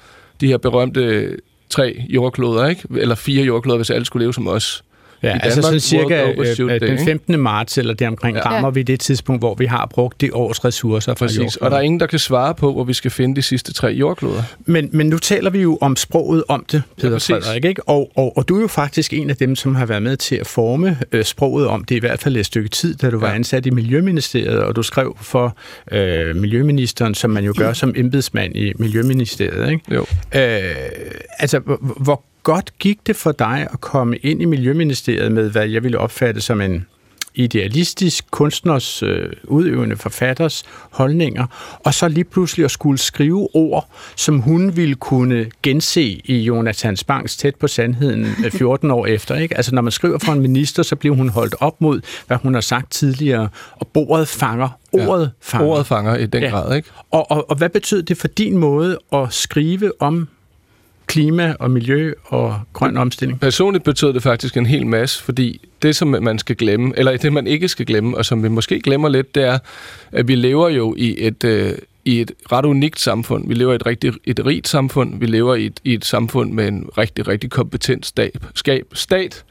de her berømte tre jordkloder, ikke? eller fire jordkloder, hvis alle skulle leve som os. Ja, I altså sådan cirka øh, Day, den ikke? 15. marts eller deromkring ja. rammer vi det tidspunkt, hvor vi har brugt det års ressourcer fra Præcis, og jordkloden. der er ingen, der kan svare på, hvor vi skal finde de sidste tre jordkloder. Men, men nu taler vi jo om sproget om det, Peter ja. Frederik, ikke? Og, og, og du er jo faktisk en af dem, som har været med til at forme øh, sproget om det, i hvert fald et stykke tid, da du var ansat i Miljøministeriet, og du skrev for øh, Miljøministeren, som man jo gør som embedsmand i Miljøministeriet. Ikke? Jo. Øh, altså, hvor godt gik det for dig at komme ind i Miljøministeriet med, hvad jeg ville opfatte som en idealistisk kunstners, øh, udøvende forfatters holdninger, og så lige pludselig at skulle skrive ord, som hun ville kunne gense i Jonathan Spangs tæt på sandheden øh, 14 år efter. Ikke? Altså når man skriver for en minister, så bliver hun holdt op mod, hvad hun har sagt tidligere, og bordet fanger. Ordet ja, fanger. Ordet fanger i den grad, ikke? Og, og, og hvad betød det for din måde at skrive om klima og miljø og grøn omstilling? Personligt betød det faktisk en hel masse, fordi det, som man skal glemme, eller det, man ikke skal glemme, og som vi måske glemmer lidt, det er, at vi lever jo i et, øh, i et ret unikt samfund. Vi lever i et rigtig et rigt samfund. Vi lever i et, i et samfund med en rigtig, rigtig kompetent stab, skab, stat,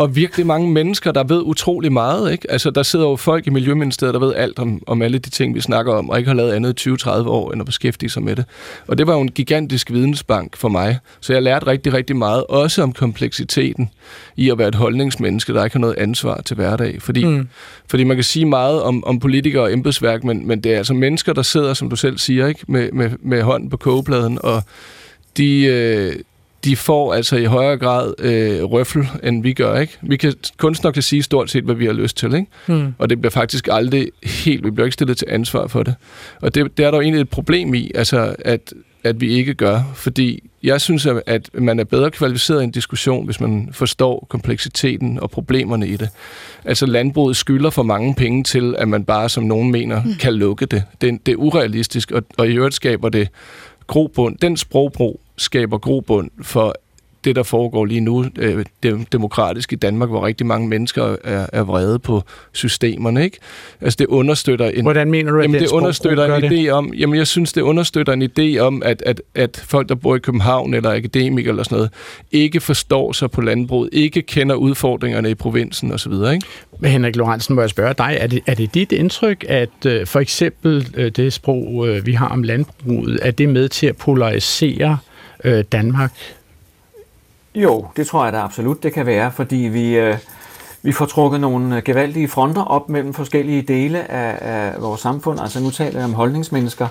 og virkelig mange mennesker, der ved utrolig meget. Ikke? Altså, der sidder jo folk i Miljøministeriet, der ved alt om, om alle de ting, vi snakker om, og ikke har lavet andet i 20-30 år, end at beskæftige sig med det. Og det var jo en gigantisk vidensbank for mig. Så jeg lærte rigtig, rigtig meget, også om kompleksiteten i at være et holdningsmenneske, der ikke har noget ansvar til hverdag. Fordi, mm. fordi man kan sige meget om, om politikere og embedsværk, men, men det er altså mennesker, der sidder, som du selv siger, ikke? Med, med, med hånden på kogepladen, og de, øh, de får altså i højere grad øh, røffel, end vi gør. Ikke? Vi kan, kunstnere kan sige stort set, hvad vi har lyst til. Ikke? Mm. Og det bliver faktisk aldrig helt, vi bliver ikke stillet til ansvar for det. Og det, det er der jo egentlig et problem i, altså at, at vi ikke gør. Fordi jeg synes, at- man er bedre kvalificeret i en diskussion, hvis man forstår kompleksiteten og problemerne i det. Altså landbruget skylder for mange penge til, at man bare, som nogen mener, Mm. kan lukke det. Det, er- det er urealistisk, og, og i øvrigt skaber det grobund. Den sprogbrug skaber grobund for det, der foregår lige nu øh, dem- demokratisk i Danmark, hvor rigtig mange mennesker er, er vrede på systemerne. Ikke? Altså det understøtter en... Hvordan mener du, at jamen, det understøtter en idé om... Jamen jeg synes, det understøtter en idé om, at, at, at folk, der bor i København eller akademikere eller sådan noget, ikke forstår sig på landbruget, ikke kender udfordringerne i provinsen osv. Ikke? Men Henrik Lorentzen, må jeg spørge dig, er det, er det dit indtryk, at øh, for eksempel øh, det sprog, øh, vi har om landbruget, er det med til at polarisere øh, Danmark? Jo, det tror jeg da absolut, det kan være, fordi vi, øh, vi får trukket nogle øh, gevaldige fronter op mellem forskellige dele af, af vores samfund. Altså nu taler jeg om holdningsmennesker.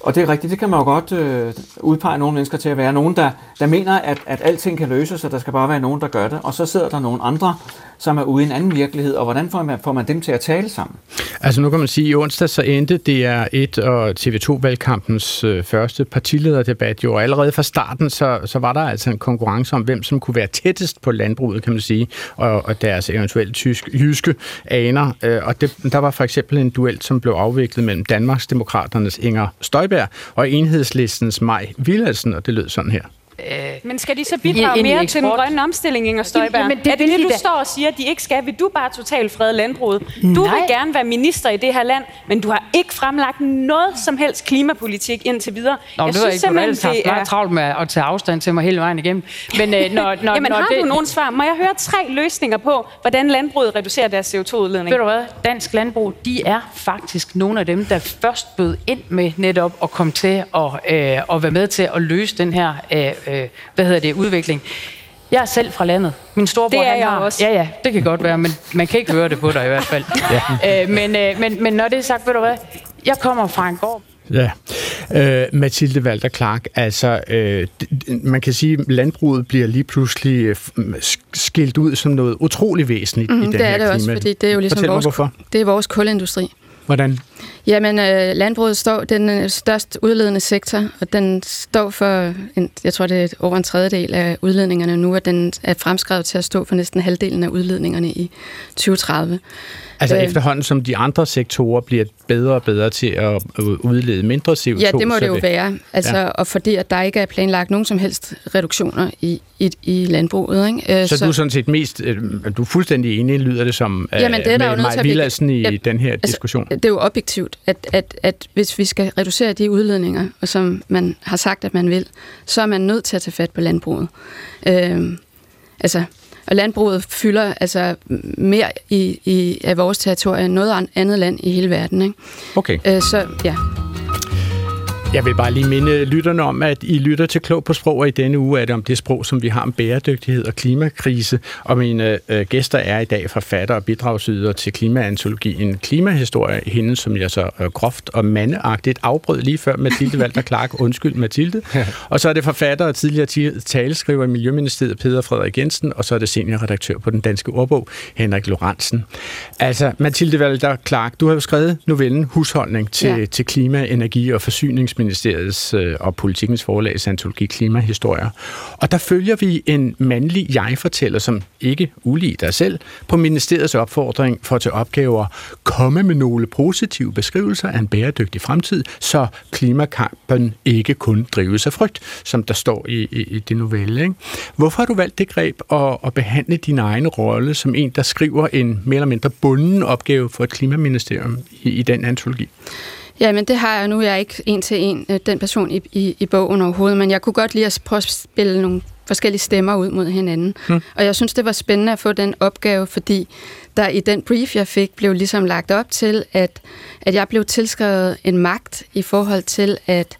Og det er rigtigt, det kan man jo godt øh, udpege nogle mennesker til at være. Nogen, der, der mener, at, at alting kan løses, og der skal bare være nogen, der gør det. Og så sidder der nogle andre, som er ude i en anden virkelighed. Og hvordan får man, får man dem til at tale sammen? Altså nu kan man sige, at i onsdag så endte DR1 og TV2-valgkampens øh, første partilederdebat jo, og allerede fra starten så, så var der altså en konkurrence om, hvem som kunne være tættest på landbruget, kan man sige, og, og deres eventuelt tysk, jyske aner. Øh, og det, der var for eksempel en duel, som blev afviklet mellem Danmarks Demokraternes Inger Støjberg og enhedslistens Maj Villadsen, og det lød sådan her. Men skal de så bidrage mere til den grønne omstilling, Inger Støjberg? Jamen, det er det vil det, de du da. står og siger, at de ikke skal? Vil du bare totalt frede landbruget? Du Nej. vil gerne være minister i det her land, men du har ikke fremlagt noget som helst klimapolitik indtil videre. Nå, jeg det var ikke, du har haft meget travlt med at tage afstand til mig hele vejen igennem. Men øh, når, når, Jamen når har det, du nogle svar? Må jeg høre tre løsninger på, hvordan landbruget reducerer deres CO2-udledning? Ved du hvad? Dansk landbrug, de er faktisk nogle af dem, der først bød ind med netop at komme til at, øh, at være med til at løse den her øh, øh, hvad hedder det, udvikling. Jeg er selv fra landet. Min storebror, Det er han jeg har, også. Ja, ja, det kan godt være, men man kan ikke høre det på dig i hvert fald. ja. øh, men, øh, men, men når det er sagt, ved du hvad? Jeg kommer fra en gård, Ja, øh, Mathilde Walter Clark, altså øh, d- d- man kan sige, at landbruget bliver lige pludselig øh, skilt ud som noget utrolig væsentligt Mm, i den det her er det også, klima. fordi det er jo ligesom Fortæl vores, mig, hvorfor. det er vores kulindustri. Hvordan? Jamen, øh, landbruget står den største størst udledende sektor, og den står for, en, jeg tror det er over en tredjedel af udledningerne nu, og den er fremskrevet til at stå for næsten halvdelen af udledningerne i 2030. Altså Øh, efterhånden, som de andre sektorer bliver bedre og bedre til at øh, udlede mindre CO2. Ja, det må det jo være. Altså, ja. Og fordi at der ikke er planlagt nogen som helst reduktioner i, i, i landbruget. Ikke? Øh, Så, så du er sådan set mest, øh, du er fuldstændig enig, lyder det som, øh, Jamen, det er med nødt Maj til at blive- Villadsen i Ja, den her altså, diskussion. Det er jo objektivt, at, at, at hvis vi skal reducere de udledninger, og som man har sagt, at man vil, så er man nødt til at tage fat på landbruget. Øhm, altså, Og landbruget fylder altså mere i, i af vores territorie end noget andet land i hele verden. Ikke? Okay. Øh, så ja. Jeg vil bare lige minde lytterne om, at I lytter til Klog på Sprog, og i denne uge er det om det sprog, som vi har om bæredygtighed og klimakrise. Og mine øh, gæster er i dag forfatter og bidragsyder til klimaantologien Klimahistorie, hende som jeg så øh, groft og mandeagtigt afbrød lige før Mathilde Valter Clark. Undskyld Mathilde. Og så er det forfatter og tidligere taleskriver i Miljøministeriet Peter Frederik Jensen, og så er det seniorredaktør på den danske ordbog Henrik Lorentzen. Altså, Mathilde Valter Clark, du har jo skrevet novellen Husholdning til, ja. til klima, energi og forsynings Finansministeriets øh, og Politikens forlags antologi Klimahistorier. Og der følger vi en mandlig jeg-fortæller, som ikke ulig dig selv, på ministeriets opfordring for til opgaver komme med nogle positive beskrivelser af en bæredygtig fremtid, så klimakampen ikke kun drives af frygt, som der står i, i, i det novelle. Ikke? Hvorfor har du valgt det greb at, at behandle din egen rolle som en, der skriver en mere eller mindre bunden opgave for et klimaministerium i, i den antologi? Ja, men det har jeg nu. Jeg er ikke en til en øh, den person i, i, i bogen overhovedet, men jeg kunne godt lide at prøve at spille nogle forskellige stemmer ud mod hinanden. Hmm. Og jeg synes, det var spændende at få den opgave, fordi der i den brief, jeg fik, blev ligesom lagt op til, at, at jeg blev tilskrevet en magt i forhold til at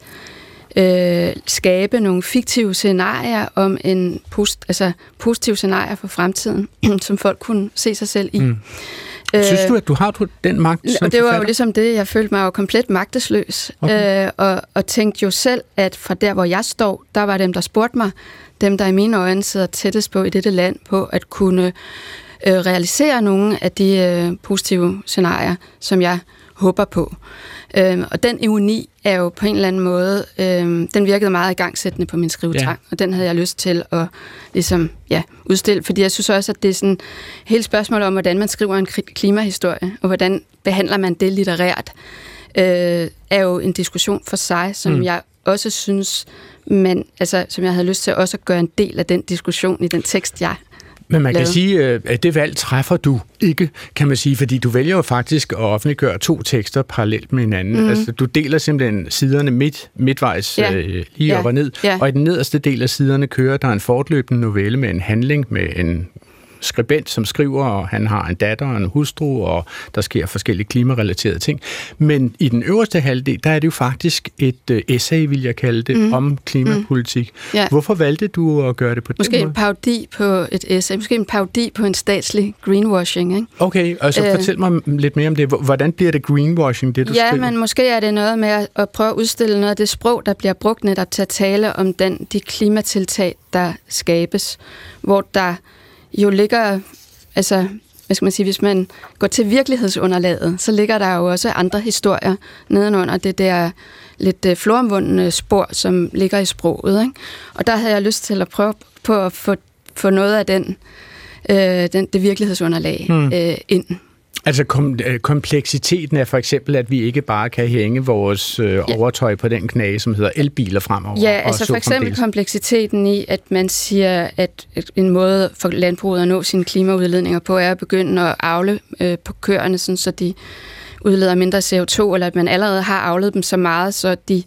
øh, skabe nogle fiktive scenarier om en post, altså positive scenarier for fremtiden, som folk kunne se sig selv i. Hmm. Synes du, at du har du den magt som Og det var forfatter? jo ligesom det, jeg følte mig jo komplet magtesløs. Okay. Øh, og, og tænkte jo selv, at fra der, hvor jeg står, der var dem, der spurgte mig, dem, der i mine øjne sidder tættest på i dette land, på at kunne øh, realisere nogle af de øh, positive scenarier, som jeg håber på. Øhm, og den ironi er jo på en eller anden måde, øhm, den virkede meget igangsættende på min skrivetang, ja. og den havde jeg lyst til at ligesom, ja, udstille, fordi jeg synes også, at det er sådan hele spørgsmål om, hvordan man skriver en klimahistorie, og hvordan behandler man det litterært, øh, er jo en diskussion for sig, som mm. jeg også synes, men altså, som jeg havde lyst til også at gøre en del af den diskussion i den tekst, jeg men man lavet. kan sige, øh, at det valg træffer du ikke, kan man sige, fordi du vælger jo faktisk at offentliggøre to tekster parallelt med hinanden. Mm. Altså, du deler simpelthen siderne midt, midtvejs ja. øh, lige ja. op og ned, ja. og i den nederste del af siderne kører der en fortløbende novelle med en handling, med en skribent, som skriver, og han har en datter og en hustru, og der sker forskellige klimarelaterede ting. Men i den øverste halvdel, der er det jo faktisk et uh, essay, vil jeg kalde det, mm. om klimapolitik. Mm. Ja. Hvorfor valgte du at gøre det på måske den måde? Måske en parodi på et essay, måske en parodi på en statslig greenwashing, ikke? Okay, og så øh, fortæl mig lidt mere om det. Hvordan bliver det greenwashing, det du ja, skriver? men måske er det noget med at prøve at udstille noget af det sprog, der bliver brugt netop til at tale om den, de klimatiltag, der skabes, hvor der jo ligger, altså, hvad skal man sige, hvis man går til virkelighedsunderlaget, så ligger der jo også andre historier nedenunder det der lidt øh, floromvundne spor, som ligger i sproget. Ikke? Og der havde jeg lyst til at prøve på at få, få noget af den, øh, den, det virkelighedsunderlag hmm. øh, ind. Altså kom, øh, kompleksiteten er for eksempel, at vi ikke bare kan hænge vores øh, ja. overtøj på den knage, som hedder elbiler fremover. Ja, altså for eksempel kompleksiteten i, at man siger, at en måde for landbruget at nå sine klimaudledninger på, er at begynde at afle øh, på køerne, sådan, så de udleder mindre CO2, eller at man allerede har afledt dem så meget, så de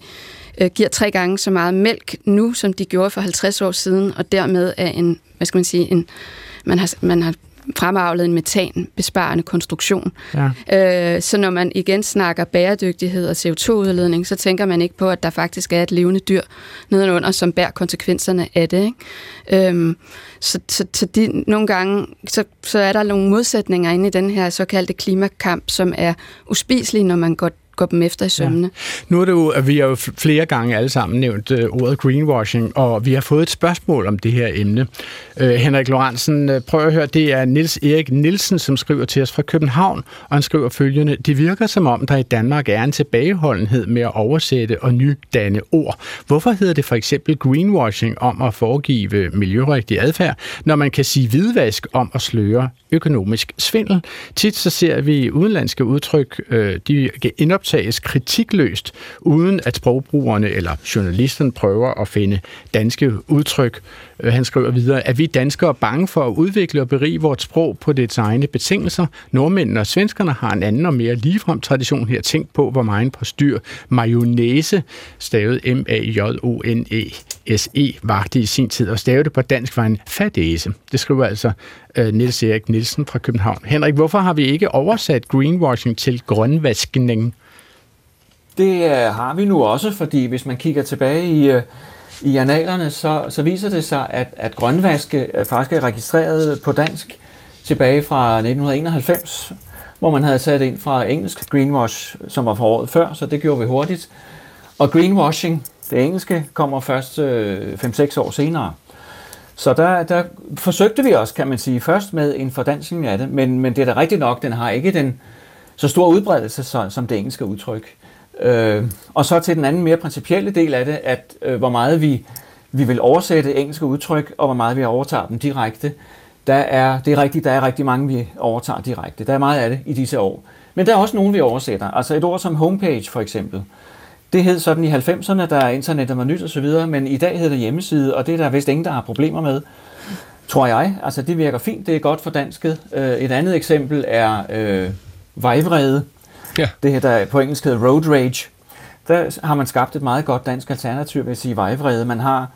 øh, giver tre gange så meget mælk nu, som de gjorde for 50 år siden, og dermed er en, hvad skal man sige, en, man har, man har fremavlet en metanbesparende konstruktion. Ja. Øh, så når man igen snakker bæredygtighed og CO2-udledning, så tænker man ikke på, at der faktisk er et levende dyr nedenunder, som bærer konsekvenserne af det. Ikke? Øhm, så så, så de, nogle gange så, så er der nogle modsætninger inde i den her såkaldte klimakamp, som er uspiselige, når man går går dem efter i sømne. Ja. Nu er det jo, at vi har jo flere gange alle sammen nævnt uh, ordet greenwashing, og vi har fået et spørgsmål om det her emne. Uh, Henrik Lorentzen, uh, prøv at høre, det er Nils Erik Nielsen, som skriver til os fra København, og han skriver følgende, det virker som om, der i Danmark er en tilbageholdenhed med at oversætte og nydanne ord. Hvorfor hedder det for eksempel greenwashing om at foregive miljørigtig adfærd, når man kan sige hvidvask om at sløre økonomisk svindel? Tit så ser vi udenlandske udtryk, uh, de genoptages kritikløst, uden at sprogbrugerne eller journalisten prøver at finde danske udtryk. Øh, han skriver videre, at vi danskere er bange for at udvikle og berige vort sprog på dets egne betingelser. Nordmændene og svenskerne har en anden og mere ligefrem tradition her. Tænk på, hvor meget på styr mayonnaise, stavet M-A-J-O-N-E-S-E, vagte i sin tid, og stavede det på dansk var en fadæse. Det skriver altså uh, Niels Erik Nielsen fra København. Henrik, hvorfor har vi ikke oversat greenwashing til grønvaskning? Det øh, har vi nu også, fordi hvis man kigger tilbage i, øh, i analerne, så, så viser det sig, at, at grønvaske øh, faktisk er registreret på dansk tilbage fra 1991, hvor man havde sat ind fra engelsk greenwash, som var fra året før, så det gjorde vi hurtigt. Og greenwashing, det engelske, kommer først øh, 5-6 år senere. Så der, der forsøgte vi også, kan man sige, først med en fordansning af det, men, men det er da rigtigt nok, den har ikke den så stor udbredelse så, som det engelske udtryk. Øh, og så til den anden mere principielle del af det, at øh, hvor meget vi, vi vil oversætte engelske udtryk, og hvor meget vi overtager dem direkte. Der er, det er rigtigt, der er rigtig mange, vi overtager direkte. Der er meget af det i disse år. Men der er også nogen, vi oversætter. Altså et ord som homepage for eksempel. Det hed sådan i 90'erne, da internettet var nyt og så videre, men i dag hedder det hjemmeside, og det er der vist ingen, der har problemer med, tror jeg. Altså det virker fint, det er godt for dansket. Øh, et andet eksempel er øh, vejvrede. Ja. Det her, der på engelsk hedder road rage. Der har man skabt et meget godt dansk alternativ ved at sige vejvrede. Man har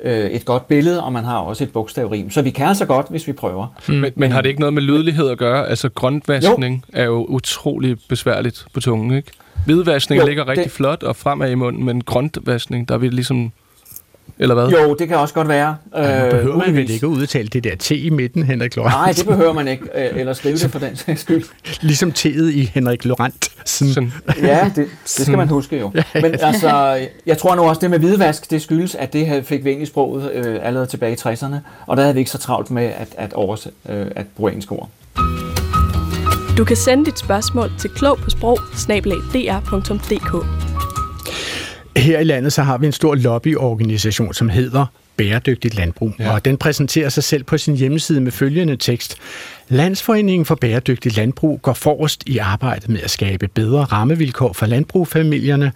øh, et godt billede, og man har også et bogstavrim. Så vi kan altså godt, hvis vi prøver. Mm. Men, men har det ikke noget med lydlighed at gøre? Altså grøntvaskning jo. er jo utrolig besværligt på tungen, ikke? Hvidvaskning jo, ligger rigtig det... flot og fremad i munden, men grøntvaskning, der er vi ligesom... Eller hvad? Jo, det kan også godt være. Ja, øh, behøver man vel ikke at udtale det der T i midten, Henrik Laurent? Nej, det behøver man ikke. Øh, eller skrive det for den sags skyld. Ligesom T'et i Henrik Laurent. Sådan. Ja, det, det skal man huske jo. Men altså, jeg tror nu også, det med hvidvask, det skyldes, at det fik vi ind i sproget øh, allerede tilbage i 60'erne. Og der havde vi ikke så travlt med at, at, oversæ, øh, at bruge engelsk ord. Du kan sende dit spørgsmål til klog på sprog Her i landet så har vi en stor lobbyorganisation, som hedder Bæredygtigt Landbrug, ja. og den præsenterer sig selv på sin hjemmeside med følgende tekst. Landsforeningen for Bæredygtigt Landbrug går forrest i arbejdet med at skabe bedre rammevilkår for landbrugfamilierne.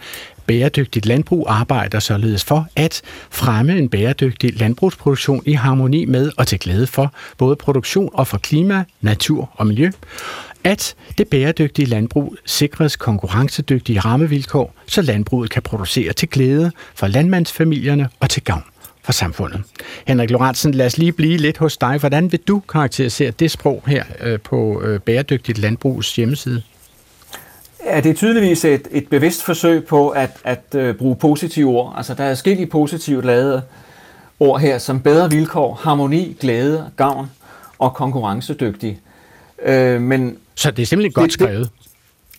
Bæredygtigt Landbrug arbejder således for at fremme en bæredygtig landbrugsproduktion i harmoni med og til glæde for både produktion og for klima, natur og miljø at det bæredygtige landbrug sikres konkurrencedygtige rammevilkår, så landbruget kan producere til glæde for landmandsfamilierne og til gavn for samfundet. Henrik Lorentzen, lad os lige blive lidt hos dig. Hvordan vil du karakterisere det sprog her øh, på øh, Bæredygtigt Landbrugs hjemmeside? Ja, det er tydeligvis et, et bevidst forsøg på at, at øh, bruge positive ord. Altså, der er forskellige positivt ladede ord her, som bedre vilkår, harmoni, glæde, gavn og konkurrencedygtig. Uh, men så det er simpelthen godt skrevet? Det,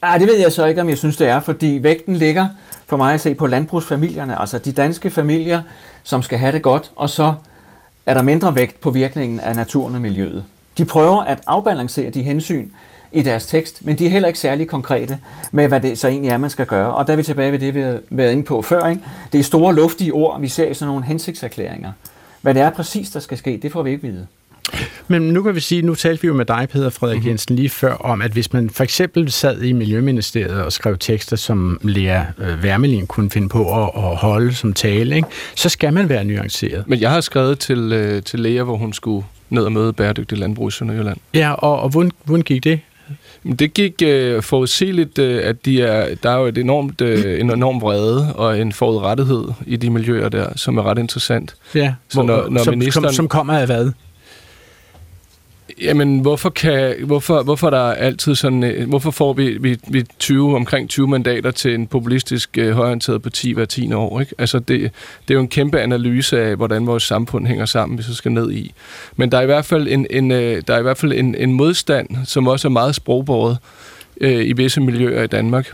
Ja, det ved jeg så ikke, om jeg synes, det er, fordi vægten ligger for mig at se på landbrugsfamilierne, altså de danske familier, som skal have det godt, og så er der mindre vægt på virkningen af naturen og miljøet. De prøver at afbalancere de hensyn i deres tekst, men de er heller ikke særlig konkrete med, hvad det så egentlig er, man skal gøre. Og der er vi tilbage ved det, vi har været inde på før. Ikke? Det er store, luftige ord, vi ser i sådan nogle hensigtserklæringer. Hvad det er præcis, der skal ske, det får vi ikke vide. Men nu kan vi sige, nu talte vi jo med dig, Peter Frederik mm-hmm. Jensen, lige før om, at hvis man for eksempel sad i Miljøministeriet og skrev tekster, som Lea øh, Wermelin kunne finde på at, at holde som tale, ikke? så skal man være nuanceret. Men jeg har skrevet til, øh, til Lea, hvor hun skulle ned og møde bæredygtig landbrug i Sønderjylland. Ja, og, og hvordan, hvordan gik det? Det gik øh, forudsigeligt, øh, at de er, der er jo et enormt, øh, en enorm vrede og en forudrettighed i de miljøer der, som er ret interessant. Ja, så når, når som, ministeren, som, som kommer af hvad? Jamen, hvorfor, kan, hvorfor, hvorfor der er altid sådan, øh, hvorfor får vi, vi, vi 20, omkring 20 mandater til en populistisk øh, højorienteret parti hver 10 år? Ikke? Altså, det, det er jo en kæmpe analyse af, hvordan vores samfund hænger sammen, hvis vi skal ned i. Men der er i hvert fald en, en, øh, der er i hvert fald en, en modstand, som også er meget sprogbåret øh, i visse miljøer i Danmark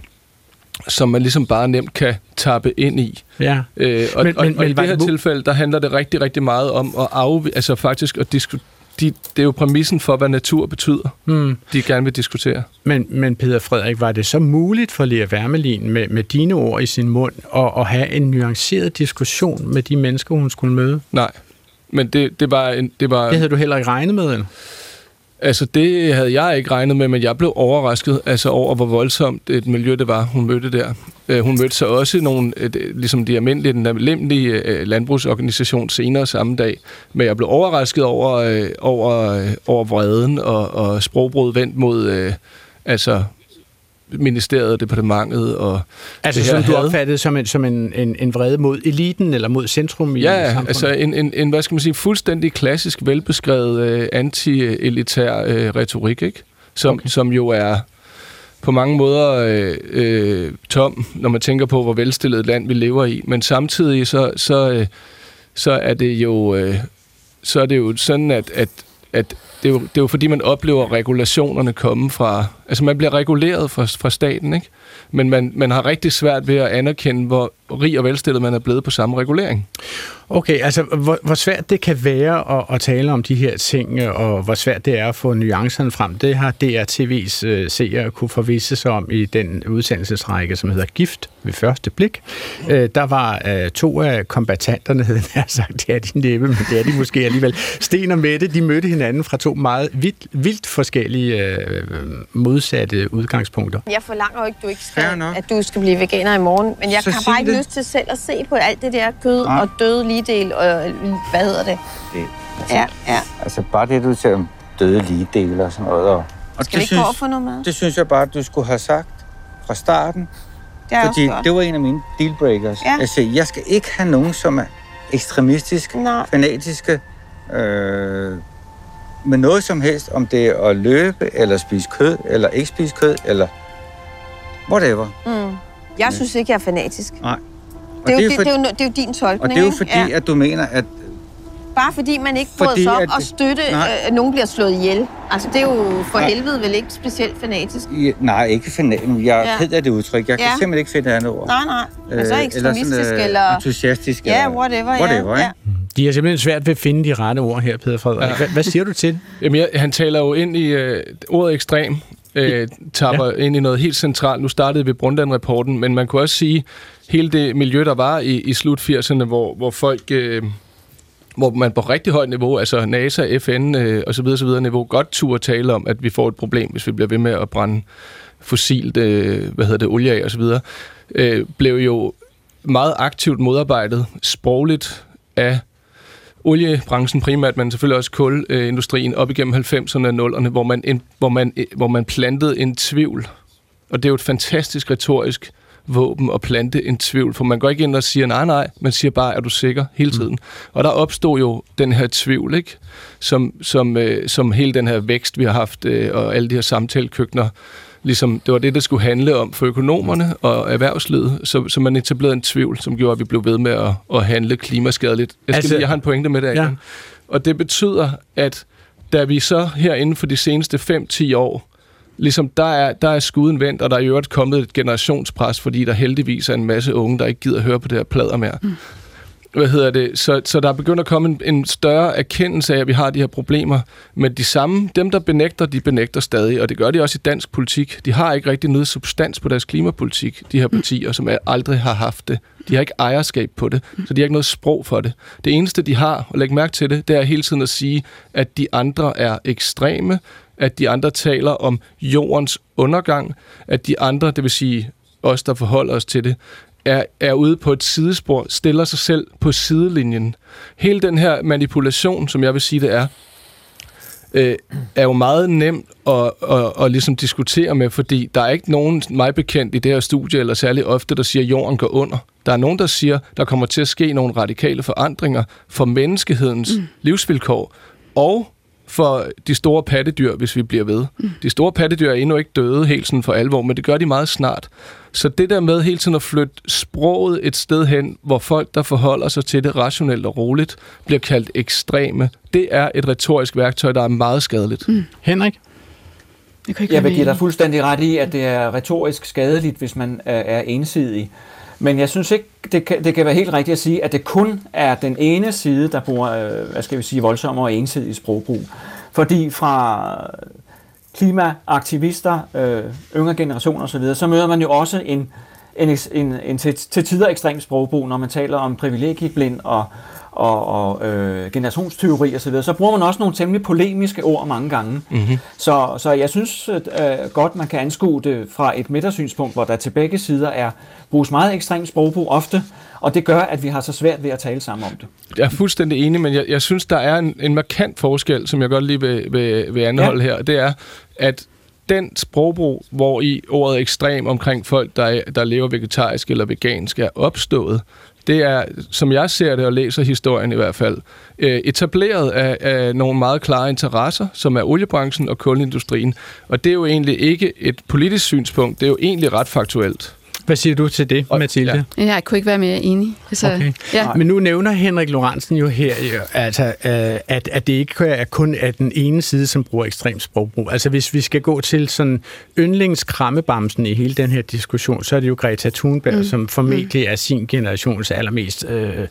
som man ligesom bare nemt kan tappe ind i. Ja. Øh, og, men, og, men, og i det her tilfælde, der handler det rigtig, rigtig meget om at af, altså faktisk at diskutere de, det er jo præmissen for, hvad natur betyder, hmm. de gerne vil diskutere. Men, men Peter Frederik, var det så muligt for Lea Wermelin med, med dine ord i sin mund at, at have en nuanceret diskussion med de mennesker, hun skulle møde? Nej, men det, det var... En, det, var det havde du heller ikke regnet med, eller? Altså, det havde jeg ikke regnet med, men jeg blev overrasket altså, over, hvor voldsomt et miljø det var, hun mødte der. Øh, hun mødte så også nogle, ligesom de almindelige, den almindelige øh, landbrugsorganisation senere samme dag. Men jeg blev overrasket over, øh, over, øh, over vreden og, og sprogbrud vendt mod øh, altså ministeriet og departementet. Og altså det som du opfattede som en, som en, en, en vrede mod eliten eller mod centrum i ja, samfundet? altså en, en, en, hvad skal man sige, fuldstændig klassisk velbeskrevet uh, anti-elitær uh, retorik, ikke? Som, okay. som jo er på mange måder øh, øh, tom, når man tænker på, hvor velstillet land vi lever i. Men samtidig så, så, øh, så er det jo øh, så er det jo sådan, at, at, at det, er jo, det er jo fordi, man oplever regulationerne komme fra... Altså, man bliver reguleret fra, fra staten, ikke? Men man, man har rigtig svært ved at anerkende, hvor rig og velstillet man er blevet på samme regulering. Okay, altså hvor, hvor svært det kan være at, at tale om de her ting, og hvor svært det er at få nuancerne frem, det har DRTV's uh, seere kunne forvisse sig om i den udsendelsesrække, som hedder Gift ved første blik. Uh, der var uh, to af kombatanterne, havde jeg sagt, det er de næppe, men det er de måske alligevel. Sten og Mette, de mødte hinanden fra to meget vildt, vildt forskellige uh, modsatte udgangspunkter. Jeg forlanger jo ikke, du ikke skal, at du skal blive veganer i morgen, men jeg Så har bare ikke. Lyst til selv at se på alt det der kød ja. og døde ligedel og hvad hedder det? det altså, ja, ja. Altså bare det, du siger om døde ligedele og sådan noget. Og, og Skal vi ikke prøve at få noget med? Det synes jeg bare, du skulle have sagt fra starten. Det fordi det var en af mine dealbreakers. Ja. Jeg siger, jeg skal ikke have nogen, som er ekstremistiske, Nej. fanatiske, øh, med noget som helst, om det er at løbe, eller spise kød, eller ikke spise kød, eller whatever. Mm. Jeg synes ikke, jeg er fanatisk. Nej. Det er, jo, det, det, er jo, det er jo din tolkning, Og det er jo fordi, ja. at du mener, at... Bare fordi man ikke bryder sig op at, og støtte, at øh, nogen bliver slået ihjel. Altså, det er jo for nej. helvede vel ikke specielt fanatisk. Ja, nej, ikke fanatisk. Jeg er ja. ked af det udtryk. Jeg kan ja. simpelthen ikke finde andet ord. Nej, nej. Men så ekstremistisk eller... Sådan, eller entusiastisk. Ja, eller, whatever. whatever ja. Ja. De har simpelthen svært ved at finde de rette ord her, Peter Frederik. Ja. Hvad, hvad siger du til Jamen, jeg, han taler jo ind i uh, ordet ekstrem, øh, tapper ja. ind i noget helt centralt. Nu startede vi Brundtland-rapporten, men man kunne også sige, hele det miljø, der var i, i slut 80'erne, hvor, hvor folk... Øh, hvor man på rigtig højt niveau, altså NASA, FN øh, og så videre, så videre niveau, godt turde tale om, at vi får et problem, hvis vi bliver ved med at brænde fossilt, øh, hvad hedder det, olie af og så videre, øh, blev jo meget aktivt modarbejdet sprogligt af oliebranchen primært, men selvfølgelig også kulindustrien op igennem 90'erne og 0'erne, hvor man, hvor, man, hvor man plantede en tvivl. Og det er jo et fantastisk retorisk våben at plante en tvivl, for man går ikke ind og siger nej, nej, man siger bare, er du sikker hele tiden. Mm. Og der opstod jo den her tvivl, ikke? Som, som, øh, som hele den her vækst, vi har haft, øh, og alle de her samtalekøkkener, ligesom, det var det, der skulle handle om for økonomerne og erhvervslivet, så, så man etablerede en tvivl, som gjorde, at vi blev ved med at, at handle klimaskadeligt. Jeg, skal altså, lige, jeg har en pointe med det, ja. Og det betyder, at da vi så her inden for de seneste 5-10 år ligesom der er, der er skuden vendt, og der er i øvrigt kommet et generationspres, fordi der heldigvis er en masse unge, der ikke gider høre på det her plader mere. Mm. Hvad hedder det? Så, så der er begyndt at komme en, en større erkendelse af, at vi har de her problemer. Men de samme, dem der benægter, de benægter stadig, og det gør de også i dansk politik. De har ikke rigtig noget substans på deres klimapolitik, de her partier, som aldrig har haft det. De har ikke ejerskab på det, så de har ikke noget sprog for det. Det eneste, de har, og læg mærke til det, det er hele tiden at sige, at de andre er ekstreme, at de andre taler om jordens undergang, at de andre, det vil sige os, der forholder os til det, er, er ude på et sidespor, stiller sig selv på sidelinjen. Hele den her manipulation, som jeg vil sige det er, øh, er jo meget nemt at, at, at ligesom diskutere med, fordi der er ikke nogen, mig bekendt i det her studie, eller særlig ofte, der siger, at jorden går under. Der er nogen, der siger, der kommer til at ske nogle radikale forandringer for menneskehedens mm. livsvilkår, og for de store pattedyr, hvis vi bliver ved. Mm. De store pattedyr er endnu ikke døde helt sådan for alvor, men det gør de meget snart. Så det der med hele tiden at flytte sproget et sted hen, hvor folk, der forholder sig til det rationelt og roligt, bliver kaldt ekstreme, det er et retorisk værktøj, der er meget skadeligt. Mm. Henrik? Jeg, kan ikke jeg vil give dig fuldstændig ret i, at det er retorisk skadeligt, hvis man er ensidig. Men jeg synes ikke, det kan, det kan være helt rigtigt at sige, at det kun er den ene side, der bruger, øh, hvad skal vi sige, voldsommere og ensidig sprogbrug. Fordi fra klimaaktivister, øh, yngre generationer osv., så møder man jo også en, en, en, en til, til tider ekstrem sprogbrug, når man taler om privilegieblind og, og, og øh, generationsteori osv., så, så bruger man også nogle temmelig polemiske ord mange gange. Mm-hmm. Så, så jeg synes øh, godt, man kan anskue det fra et midtersynspunkt, hvor der til begge sider er bruges meget ekstrem sprogbrug ofte, og det gør, at vi har så svært ved at tale sammen om det. Jeg er fuldstændig enig, men jeg, jeg synes, der er en, en markant forskel, som jeg godt lige vil, vil, vil anholde ja. her. Det er, at den sprogbrug, hvor i ordet ekstrem omkring folk, der, der lever vegetarisk eller vegansk, er opstået, det er, som jeg ser det og læser historien i hvert fald, øh, etableret af, af nogle meget klare interesser, som er oliebranchen og kulindustrien. Og det er jo egentlig ikke et politisk synspunkt, det er jo egentlig ret faktuelt. Hvad siger du til det, og, Mathilde? Ja. Jeg kunne ikke være mere enig. Altså, okay. ja. Men nu nævner Henrik Lorentzen jo her, jo, altså, øh, at, at det ikke er kun er den ene side, som bruger ekstrem sprogbrug. Altså hvis vi skal gå til sådan yndlingskrammebamsen i hele den her diskussion, så er det jo Greta Thunberg, mm. som formentlig mm. er sin generations allermest øh,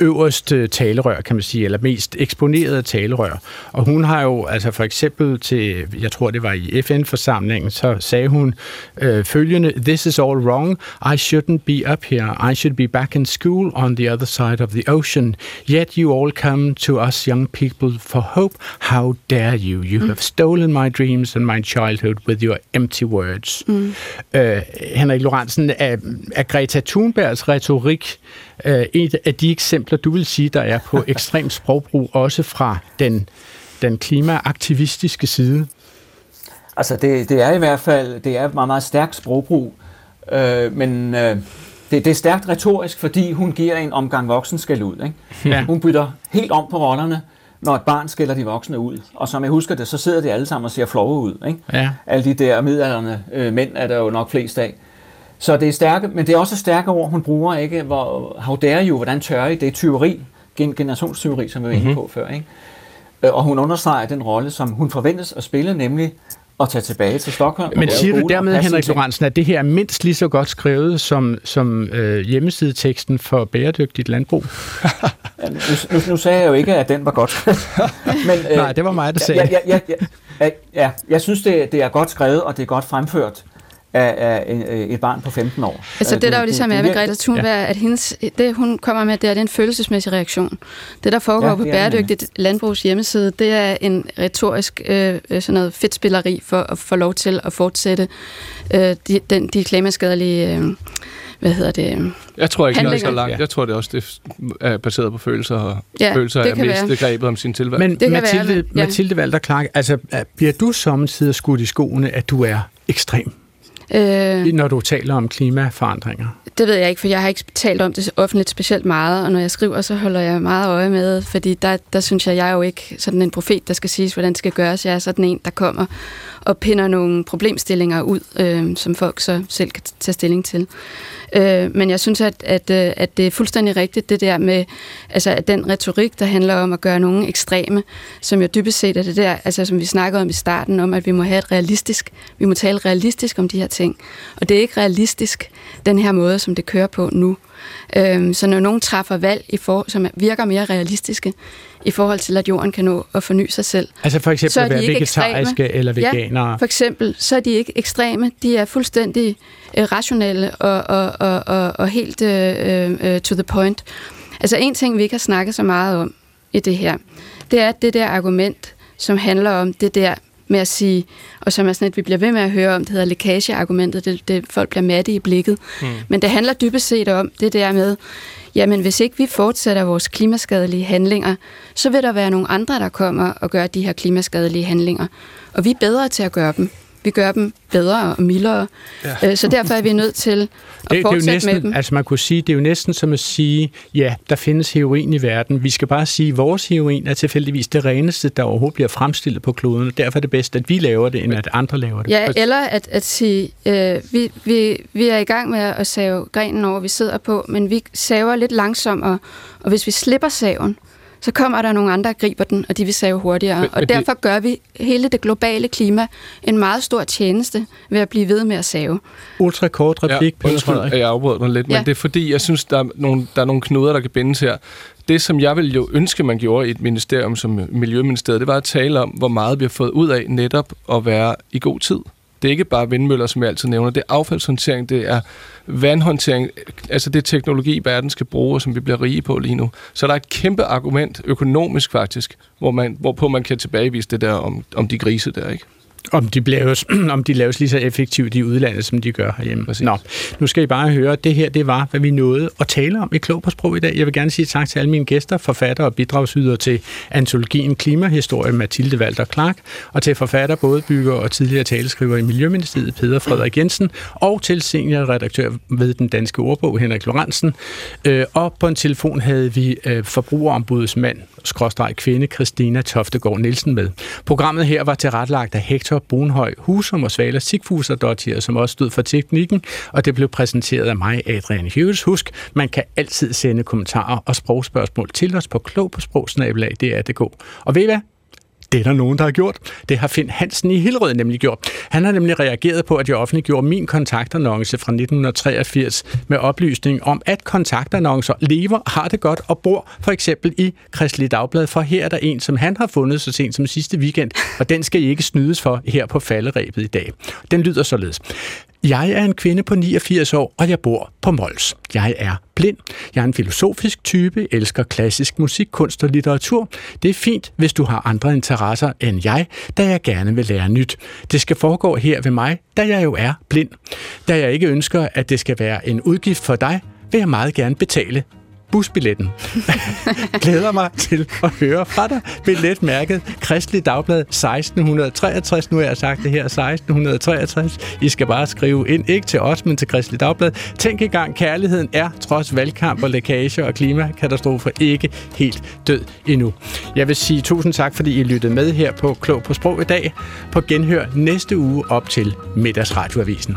øverste talerør, kan man sige, eller mest eksponerede talerør. Og hun har jo altså for eksempel til, jeg tror det var i FN-forsamlingen, så sagde hun øh, følgende, This is all wrong. I shouldn't be up here. I should be back in school on the other side of the ocean. Yet you all come to us young people for hope. How dare you? You mm. have stolen my dreams and my childhood with your empty words. Mm. Uh, Henrik Lorentzen, er, er Greta Thunbergs retorik uh, et af de eksempler, du vil sige, der er på ekstrem sprogbrug, også fra den, den klimaaktivistiske side? Altså det, det er i hvert fald det er meget, meget stærk sprogbrug, Øh, men øh, det, det er stærkt retorisk, fordi hun giver en omgang voksen skal ud. Ikke? Ja. Hun bytter helt om på rollerne, når et barn skælder de voksne ud. Og som jeg husker det, så sidder de alle sammen og ser flove ud. Ikke? Ja. Alle de der midalderne øh, mænd er der jo nok flest af. Så det er stærke, men det er også stærke ord, hun bruger, ikke? Hvor, how dare you, hvordan tør I? Det er tyveri, generationstyveri, som vi var inde mhm. på mm-hmm. før. Ikke? Øh, og hun understreger den rolle, som hun forventes at spille, nemlig at tage tilbage til Stockholm. Men siger du dermed, Henrik Lorentzen, at det her er mindst lige så godt skrevet som, som øh, hjemmesideteksten for bæredygtigt landbrug? ja, nu, nu, nu sagde jeg jo ikke, at den var godt. Men, øh, Nej, det var mig, der sagde. Ja, ja, ja, ja, ja, jeg synes, det, det er godt skrevet, og det er godt fremført af, af et barn på 15 år. Altså det, der jo ligesom er ved Greta Thunberg, ja. at hendes, det hun kommer med, det er, det er en følelsesmæssig reaktion. Det, der foregår ja, på Bæredygtigt Landbrugs hjemmeside, det er en retorisk øh, sådan noget fedtspilleri for at få lov til at fortsætte øh, de, den, de klimaskadelige... Øh, hvad hedder det? Jeg tror ikke, det er så langt. Jeg tror det også, det er baseret på følelser, og ja, følelser er mest grebet om sin tilværelse. Men det Mathilde, være, ja. Mathilde Valter Clark, altså, bliver du samtidig skudt i skoene, at du er ekstrem? Øh, når du taler om klimaforandringer? Det ved jeg ikke, for jeg har ikke talt om det offentligt specielt meget, og når jeg skriver, så holder jeg meget øje med, fordi der, der synes jeg, jeg er jo ikke sådan en profet, der skal sige, hvordan det skal gøres. Jeg er sådan en, der kommer og pinder nogle problemstillinger ud, øh, som folk så selv kan tage stilling til. Øh, men jeg synes, at, at, øh, at det er fuldstændig rigtigt, det der med, altså at den retorik, der handler om at gøre nogen ekstreme, som jo dybest set er det der, altså som vi snakkede om i starten, om at vi må have et realistisk, vi må tale realistisk om de her ting. Og det er ikke realistisk, den her måde, som det kører på nu. Øh, så når nogen træffer valg, i for, som virker mere realistiske, i forhold til, at jorden kan nå at forny sig selv. Altså for eksempel så at være vegetariske ekstreme. eller veganere? Ja, for eksempel, så er de ikke ekstreme. De er fuldstændig øh, rationelle og, og, og, og, og helt øh, øh, to the point. Altså en ting, vi ikke har snakket så meget om i det her, det er det der argument, som handler om det der med at sige, og som er sådan et, vi bliver ved med at høre om, det hedder lækageargumentet, det, det folk bliver matte i blikket. Mm. Men det handler dybest set om det der med, jamen hvis ikke vi fortsætter vores klimaskadelige handlinger, så vil der være nogle andre, der kommer og gør de her klimaskadelige handlinger. Og vi er bedre til at gøre dem. Vi gør dem bedre og mildere. Ja. Øh, så derfor er vi nødt til at det, fortsætte det er jo næsten, med dem. Altså man kunne sige, det er jo næsten som at sige, ja, der findes heroin i verden. Vi skal bare sige, at vores heroin er tilfældigvis det reneste, der overhovedet bliver fremstillet på kloden. Derfor er det bedst, at vi laver det, end at andre laver det. Ja, eller at, at sige, øh, vi, vi, vi er i gang med at save grenen over, vi sidder på, men vi saver lidt langsommere, og hvis vi slipper saven, så kommer der nogle andre, der griber den, og de vil save hurtigere. Men, og men derfor det... gør vi hele det globale klima en meget stor tjeneste ved at blive ved med at save. Ultra kort replik, ja, undskyld, jeg afbryder mig lidt, ja. men det er fordi, jeg synes, der er, nogle, der er nogle knuder, der kan bindes her. Det, som jeg ville jo ønske, man gjorde i et ministerium som Miljøministeriet, det var at tale om, hvor meget vi har fået ud af netop at være i god tid. Det er ikke bare vindmøller, som jeg altid nævner. Det er affaldshåndtering, det er vandhåndtering. Altså det er teknologi, verden skal bruge, og som vi bliver rige på lige nu. Så der er et kæmpe argument, økonomisk faktisk, hvor man, hvorpå man kan tilbagevise det der om, om de grise der, ikke? Om de, laves, om de laves lige så effektivt i udlandet, som de gør herhjemme. Præcis. Nå, nu skal I bare høre, det her det var, hvad vi nåede at tale om i Klog på Sprog i dag. Jeg vil gerne sige tak til alle mine gæster, forfatter og bidragsydere til antologien Klimahistorie Mathilde Walter Clark, og til forfatter, både bygger og tidligere taleskriver i Miljøministeriet Peter Frederik Jensen, og til seniorredaktør ved den danske ordbog Henrik Lorentzen. Øh, og på en telefon havde vi øh, forbrugerombudsmand skråstreg kvinde Christina Toftegård Nielsen med. Programmet her var tilrettelagt af Hector Brunhøj Husum og Svala Sigfuser Dottier, som også stod for teknikken, og det blev præsenteret af mig, Adrian Hughes. Husk, man kan altid sende kommentarer og sprogspørgsmål til os på klog på sprogsnabelag. Og ved I hvad? Det er der nogen, der har gjort. Det har Finn Hansen i Hillerød nemlig gjort. Han har nemlig reageret på, at jeg offentliggjorde min kontaktannonce fra 1983 med oplysning om, at kontaktannoncer lever, har det godt og bor for eksempel i Kristelig Dagblad, for her er der en, som han har fundet så sent som sidste weekend, og den skal I ikke snydes for her på falderæbet i dag. Den lyder således. Jeg er en kvinde på 89 år, og jeg bor på Mols. Jeg er blind. Jeg er en filosofisk type, elsker klassisk musik, kunst og litteratur. Det er fint, hvis du har andre interesser end jeg, da jeg gerne vil lære nyt. Det skal foregå her ved mig, da jeg jo er blind. Da jeg ikke ønsker, at det skal være en udgift for dig, vil jeg meget gerne betale busbilletten. Glæder mig til at høre fra dig. Billetmærket Kristelig Dagblad 1663. Nu har jeg sagt det her 1663. I skal bare skrive ind, ikke til os, men til Kristelig Dagblad. Tænk i gang, kærligheden er trods valgkamp og lækage og klimakatastrofer ikke helt død endnu. Jeg vil sige tusind tak, fordi I lyttede med her på Klog på Sprog i dag. På genhør næste uge op til Middagsradioavisen.